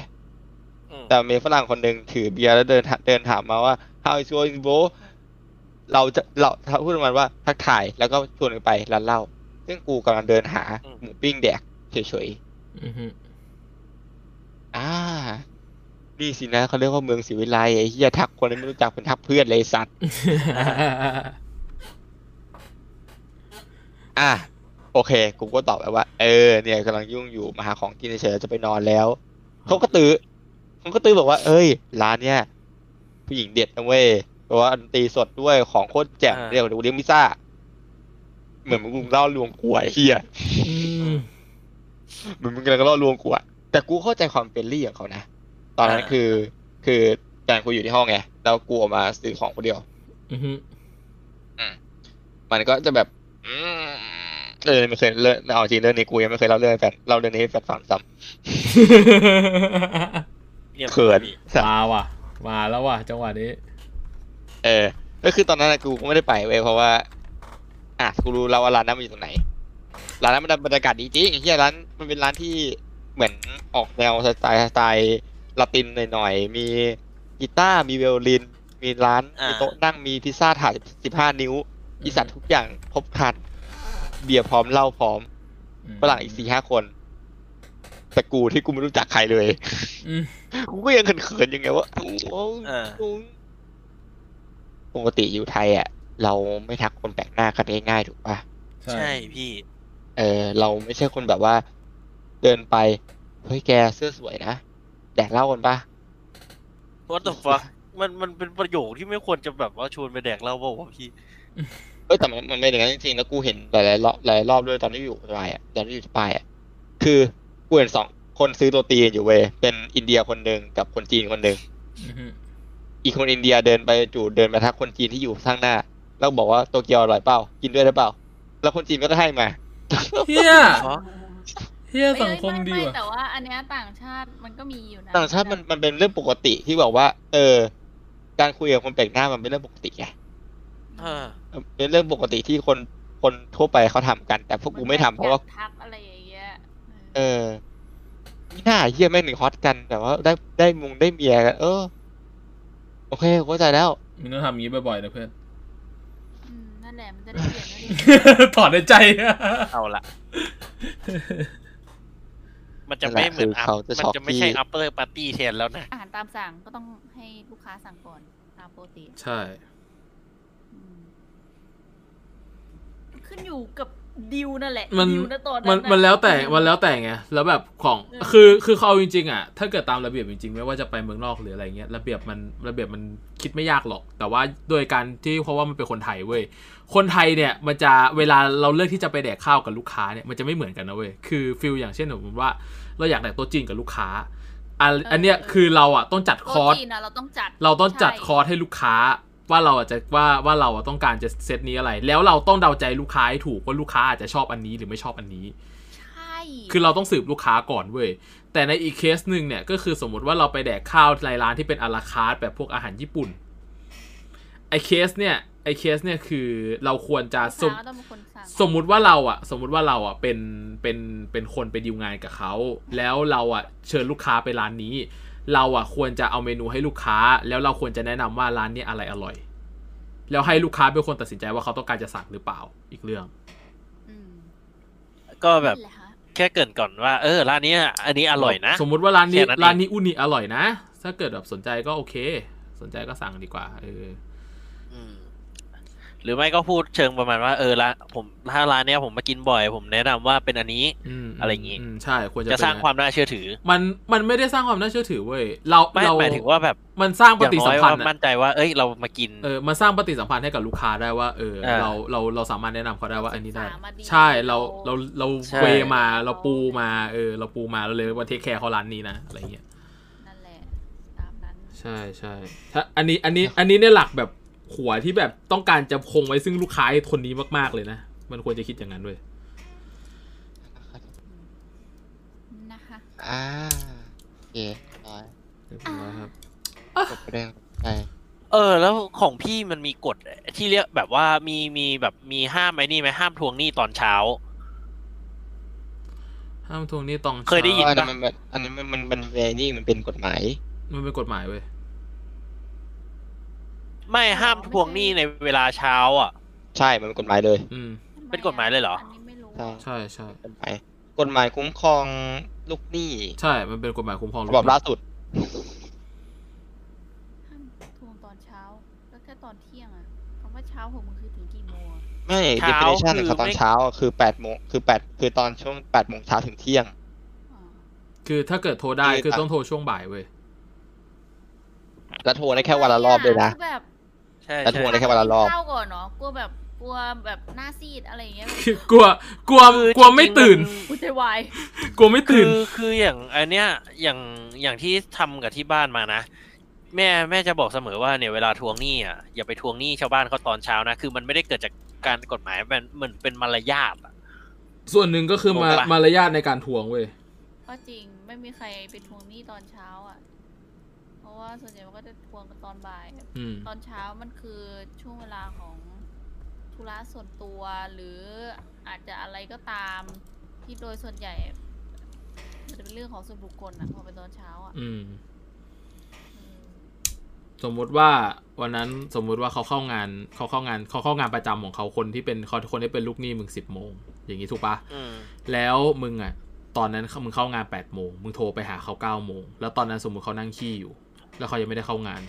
แต่มีฝรั่งคนหนึ่งถือเบียร์แล้วเดินถเดินถามมาว่า how is going bro เราจะเราเขาพูดประมาณว่าทักทายแล้วก็ชวนกันไปร้านเหล้าซึ่งกูกำลังเดินหาหมูปิ้งแดกเฉยอือฮึๆอ่านี่สินะเขาเรียกว่าเมืองศรีวิไลไอ้เหี้ยทักคนที่ไม่รู้จักเป็นทักเพื่อนเลยไอ้สัตว์อะโอเค กูก็ตอบไปว่า เออ เนี่ยกำลังยุ่งอยู่มาหาของกินเฉยๆจะไปนอนแล้วเขาก็ตื้อ เขาก็ตื้อบอกว่า เอ้ย ร้านเนี้ยผู้หญิงเด็ดนะเว้ยเพราะว่าดนตรีสดด้วยของโคตรแจ่มเรียกว่าเลี้ยงพิซซ่า เหมือนมึงกูเล่าลวงกูอะไอ้เฮียอืมเหมือนมึงกำลังเล่าลวงกูอะแต่กูเข้าใจความเป็นรี่ของเขานะตอนนั้นคือ คือแฟนกูอยู่ที่ห้องไงแล้วกูออกมาซื้อของคนเดียว อือฮึมันก็จะแบบอืมเออไม่เคยเรื่องเอาจริงเรื่องนี้กูยังไม่เคยเล่าเรื่องให้แฟนเล่าเรื่องนี้ให้แฟนฟังซ้ เงียบำเขินมาว่ะ มาแล้วว่ะจังหวะนี้ เออ ก็คือตอนนั้นอะกูก็ไม่ได้ไปเว้ยเพราะว่า อะกูรู้แล้วว่าร้านนั้นมันอยู่ตรงไหน ร้านนั้นมันบรรยากาศดีจริงไอ้เหี้ยร้านมันเป็นร้านที่เหมือนออกแนวสไตล์สไตล์ละตินหน่อยๆ มีกีตาร์มีเวโอลิน มีร้าน อ่ามี มีโต๊ะนั่งมีพิซซ่าถาดสิบห้านิ้วอีสัตว์ทุกอย่างครบครัน เบียร์พร้อมเหล้าพร้อม ฝรั่งอีกสี่ห้าคน แต่กูที่กูไม่รู้จักใครเลยอืมกูก็ยังเขินๆยังไงว่าโอ้โหเออปกติอยู่ไทยอะ เราไม่ทักคนแปลกหน้ากันง่ายๆถูกปะใช่ใช่พี่ เออ เราไม่ใช่คนแบบว่า เดินไปเฮ้ยแกเสื้อสวยนะแดกเหล้ากันปะ what the fuck มันมันเป็นประโยคที่ไม่ควรจะแบบว่าชวนไปแดกเหล้าเปล่าวะพี่เอ้ยแต่มันมันไม่อย่างนั้นจริงๆแล้วกูเห็นหลายๆรอบหลายๆรอบด้วยตอนที่อยู่สปายอะตอนที่อยู่สปายอะคือ กูเห็นสองคนซื้อโรตีอยู่เว้ยเป็นอินเดียคนหนึ่งกับคนจีนคนหนึ่งอือฮึอีกคนอินเดียเดินไปจู่เดินมาทักคนจีนที่อยู่ข้างหน้า แล้วบอกว่าโตเกียวอร่อยเปล่ากินด้วยได้เปล่า แล้วคนจีนก็ให้มาเฮียอ๋อเฮียสังคมดีไไว่ะแต่ว่า อันเนี้ยต่างชาติมันก็มีอยู่นะต่างชาติมันมันเป็นเรื่องปกติที่บอกว่า เออ การคุยกับคนแปลกหน้ามันเป็นเรื่องปกติไงเออเป็นเรื่องปกติที่คนคนทั่วไปเขาทำกัน แต่พวกกูไม่ทำเพราะว่าอยกทักอะไรอย่างเงี้ย เออนี่หน้าเฮียแม่งหนึ่งฮอตกันแต่ว่าได้ได้มุงได้เมียกันเออ โอเคเข้าใจแล้วมึงต้องทำอย่างนี้บ่อยๆนะเพื่อนมนั่นแหละมันจะได้เปลี่ยนได้ดีถอดในใจ เอาละ มันจะไม่เหมือนนั่นแหละคือเขาจะมัชอบจะไม่ใช่ที่ upper party แทนแล้วนะ อาหารตามสั่งก็ต้องให้ลูกค้าสั่งก่อนตามปกติใช่ อืมขึ้นอยู่กับ ดิวนั่นแหละมันดิวนะตอนมันั้นนมันแล้วแต่ดิมันแล้วแต่ไงแล้วแบบของเออคือคือเขาเอาจริงๆอะถ้าเกิดตามระเบียบจริงๆไม่ว่าจะไปเมืองนอกหรืออะไรเงี้ยระเบียบมันระเบียบมันคิดไม่ยากหรอก แต่ว่าโดยการที่เพราะว่ามันเป็นคนไทยเว้ยคนไทยเนี่ยมันจะเวลาเราเลือกที่จะไปแดกข้าวกับลูกค้าเนี่ยมันจะไม่เหมือนกันนะเว้ยคือฟิลอย่างเช่นสมมติว่าเราอยากแดกโต๊ะจีนกับลูกค้าอันอันเนี้ยคือเราอะต้องจัดคอร์สโต๊ะจีนนะเราต้องจัดเราต้องจัดใช่คอร์สให้ลูกค้า ว่าเราอาจจะว่าว่าเราอะต้องการจะเซตนี้อะไร แล้วเราต้องเดาใจลูกค้าให้ถูกว่าลูกค้าอาจจะชอบอันนี้หรือไม่ชอบอันนี้ ใช่ คือเราต้องสืบลูกค้าก่อนเว้ย แต่ในอีกเคสหนึ่งเนี่ยก็คือสมมติว่าเราไปแดกข้าวในร้านที่เป็น a la carte แบบพวกอาหารญี่ปุ่น ไอเคสเนี่ยไอเคสเนี่ยคือเราควรจะสมลูกค้าก็ต้องเป็นคนสั่งสมมุติว่าเราอะสมมุติว่าเราอะเป็นเป็นเป็นคนไปดีลงานกับเขาแล้วเราอะเชิญลูกค้าไปร้านนี้ เราอะควรจะเอาเมนูให้ลูกค้า แล้วเราควรจะแนะนำว่าร้านเนี้อะไรอร่อย แล้วให้ลูกค้าเป็นคนตัดสินใจว่าเขาต้องการจะสั่งหรือเปล่าอีกเรื่องอืมก็แบบนั่นหละฮะแค่เกรินก่อนว่า เออร้านนี้อะอันนี้อร่อยนะ สมมุติว่าร้านนี้แค่นั้นเองร้านนี้อุนิอร่อยนะ ถ้าเกิดแบบสนใจก็โอเค สนใจก็สั่งดีกว่า เอออืม หรือไม่ก็พูดเชิงประมาณว่าเออร้านผมถ้าร้านเนี้ยผมมากินบ่อย ผมแนะนำว่าเป็นอันนี้อืมอะไรอย่างงี้มใช่ควรจะจะสร้างเป็นความน่าเชื่อถือ มันมันไม่ได้สร้างความน่าเชื่อถือเว้ยเราไม่เราหมายถึงว่าแบบมันสร้างปอย่างฏิน้สัอมยพันว่าธ์อะมั่นใจว่าเอ้ยเรามากินเออมันสร้างปฏิสัมพันธ์ให้กับลูกค้าได้ว่าเออเออเราเราเราสามารถแนะนำเขาได้ว่าอันนี้ได้ศึกษามาดีใช่เราเราเราใช่เวมาเราปูมาเออเราปูมาเราเลยว่าเทคแคร์เขาร้านนี้นะอะไรเงี้ยนั่นแหละตามนั้นใช่ใช่ถ้าอันนี้อันนี้อันนี้เนี่ยหลักแบบ หัวที่แบบต้องการจะคงไว้ซึ่งลูกค้าให้คนนี้มาก ๆ เลยนะ มันควรจะคิดอย่างนั้นด้วยนะคะ อ่าโอเคร้อยเรียบร้อยครับจบประเด็นใช่เออ แล้วของพี่มันมีกฎที่เรียกแบบว่ามีมีแบบมีห้ามไหมนี่ไหมห้ามทวงหนี้ตอนเช้า ห้ามทวงหนี้ตองเคยได้ยินอันนั้นมันอันนี้มันมันมันเวนี่มันเป็นกฎหมาย มันเป็นกฎหมายเว้ย ไม่ห้ามทวงหนี้ในเวลาเช้าอะ ใช่มันเป็นกฎหมายเลย อืม เป็นกฎหมายเลยเหรออันนี้ไม่รู้ใช่ ใช่ใช่กฎหมายกฎหมายคุ้มครองลูกหนี้ใช่มันเป็นกฎหมายคุ้มครองฉลูกบับล่าสุด ห้ามทวงตอนเช้า แล้วแค่ตอนเที่ยงอะคำว่าเช้าของมึงคือถึงกี่โมงอะไม่ เช้า definition คือของตอนไม่ เช้าอะคือแปดโมงคือแปดคือตอนช่วงแปดโมงเช้าถึงเที่ยงอ่าคือถ้าเกิดโทรได้คือคือต้องโทรช่วงบ่ายเว้ย แล้วโทรได้แค่วันละรอบเลยนะ คือแบบ ใช่แล้วใช่ทวงได้แค่วันละรอบข้าวก่อนเนาะกลัวแบบกลัวแบบหน้าซีดอะไรอย่างเงี้ยกลัวกลัวคือกลัวไม่ตื่นหัวใจวายกลัวไม่คืตื่น อคืออย่างอันเนี้ยอย่างอย่างที่ทำกับที่บ้านมานะ แม่แม่จะบอกเสมอว่าเนี่ยเวลาทวงหนี้อะอย่าไปทวงหนี้ชาวบ้านเขาตอนเช้านะ คือมันไม่ได้เกิดจากการกฎหมายมันเหมือนเป็นมารยาทอะ ส่วนหนึ่งก็คือมาถูกปะ มารยาทในการทวงเว้ย ก็จริงไม่มีใครไปทวงหนี้ตอนเช้าอะเพ ราะว่าส่วนใหญ่มันก็จะทวงกันตอนบ่าย อืม ตอนเช้ามันคือช่วงเวลาของธุระส่วนตัว หรืออาจจะอะไรก็ตามที่โดยส่วนใหญ่มันจะเป็นเรื่องของส่วนบุคคลอะพอเป็นตอนเช้าอะอืม อืมสมมุติว่าวันนั้นสมมุติว่าเขาเข้างานเขาเข้างานเขาเข้างานประจำของเขาคนที่เป็นเขาคนที่เป็นลูกหนี้มึงสิบโมงอย่างนี้ถูกปะอืมแล้วมึงอะ ตอนนั้นมึงเข้างานแปดโมงมึงโทรไปหาเขาเก้าโมงแล้วตอนนั้นสมมุติเขานั่งขี้อยู่ แล้วเขายังไม่ได้เข้างาน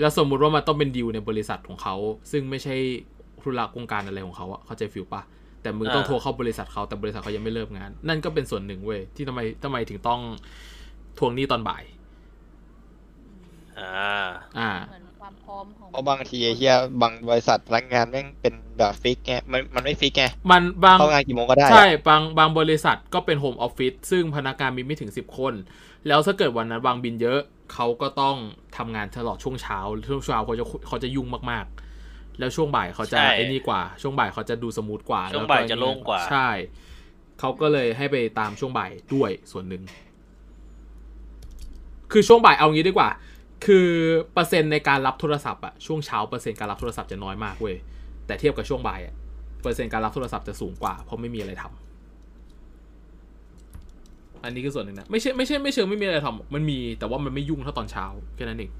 แล้วสมมุติว่ามันต้องเป็นดีลในบริษัทของเขา ซึ่งไม่ใช่ธุระโครงการอะไรของเขาอะเข้าใจฟิลปะแต่มึงต้องอ่าโทรเข้าบริษัทเขาแต่บริษัทเขายังไม่เริ่มงาน นั่นก็เป็นส่วนหนึ่งเว้ยที่ทำไมทำไมถึงต้องทวงหนี้ตอนบ่ายอ่าอ่าเหมือนความพร้อมของเพราะบางทีไอ้เฮียบางบริษัทพนักงานแม่งเป็นแบบ fix ไงมันมันไม่ fix ไงมันบางเข้างานกี่โมงก็ได้อะใช่บางบางบริษัทก็เป็น home office ซึ่งพนักงานมีไม่ถึง10คน แล้วถ้าเกิดวันนั้นวางบิลเยอะ เขาก็ต้องทำงานตลอดช่วงเช้า ช่วงเช้าเขาจะเขาจะยุ่งมากๆ แล้วช่วงบ่ายเขาจะใช่ไอ้นี่กว่า ช่วงบ่ายเขาจะดู smooth กว่าช่วงแก็บ่ายจะโล่งกว่า ใช่ เขาก็เลยให้ไปตามช่วงบ่ายด้วยส่วนหนึ่ง คือช่วงบ่ายเอางี้ดีกว่า คือเปอร์เซ็นต์ในการรับโทรศัพท์อะช่วงเช้าเปอร์เซ็นต์การรับโทรศัพท์จะน้อยมากเว้ย แต่เทียบกับช่วงบ่ายอะเปอร์เซ็นต์การรับโทรศัพท์จะสูงกว่าเพราะไม่มีอะไรทำ อันนี้คือส่วนหนึ่งนะไม่ใช่ไม่ใช่ไม่เชิงไม่มีอะไรทำมันมีแต่ว่ามันไม่ยุ่งเท่าตอนเช้าแค่นั้นเอง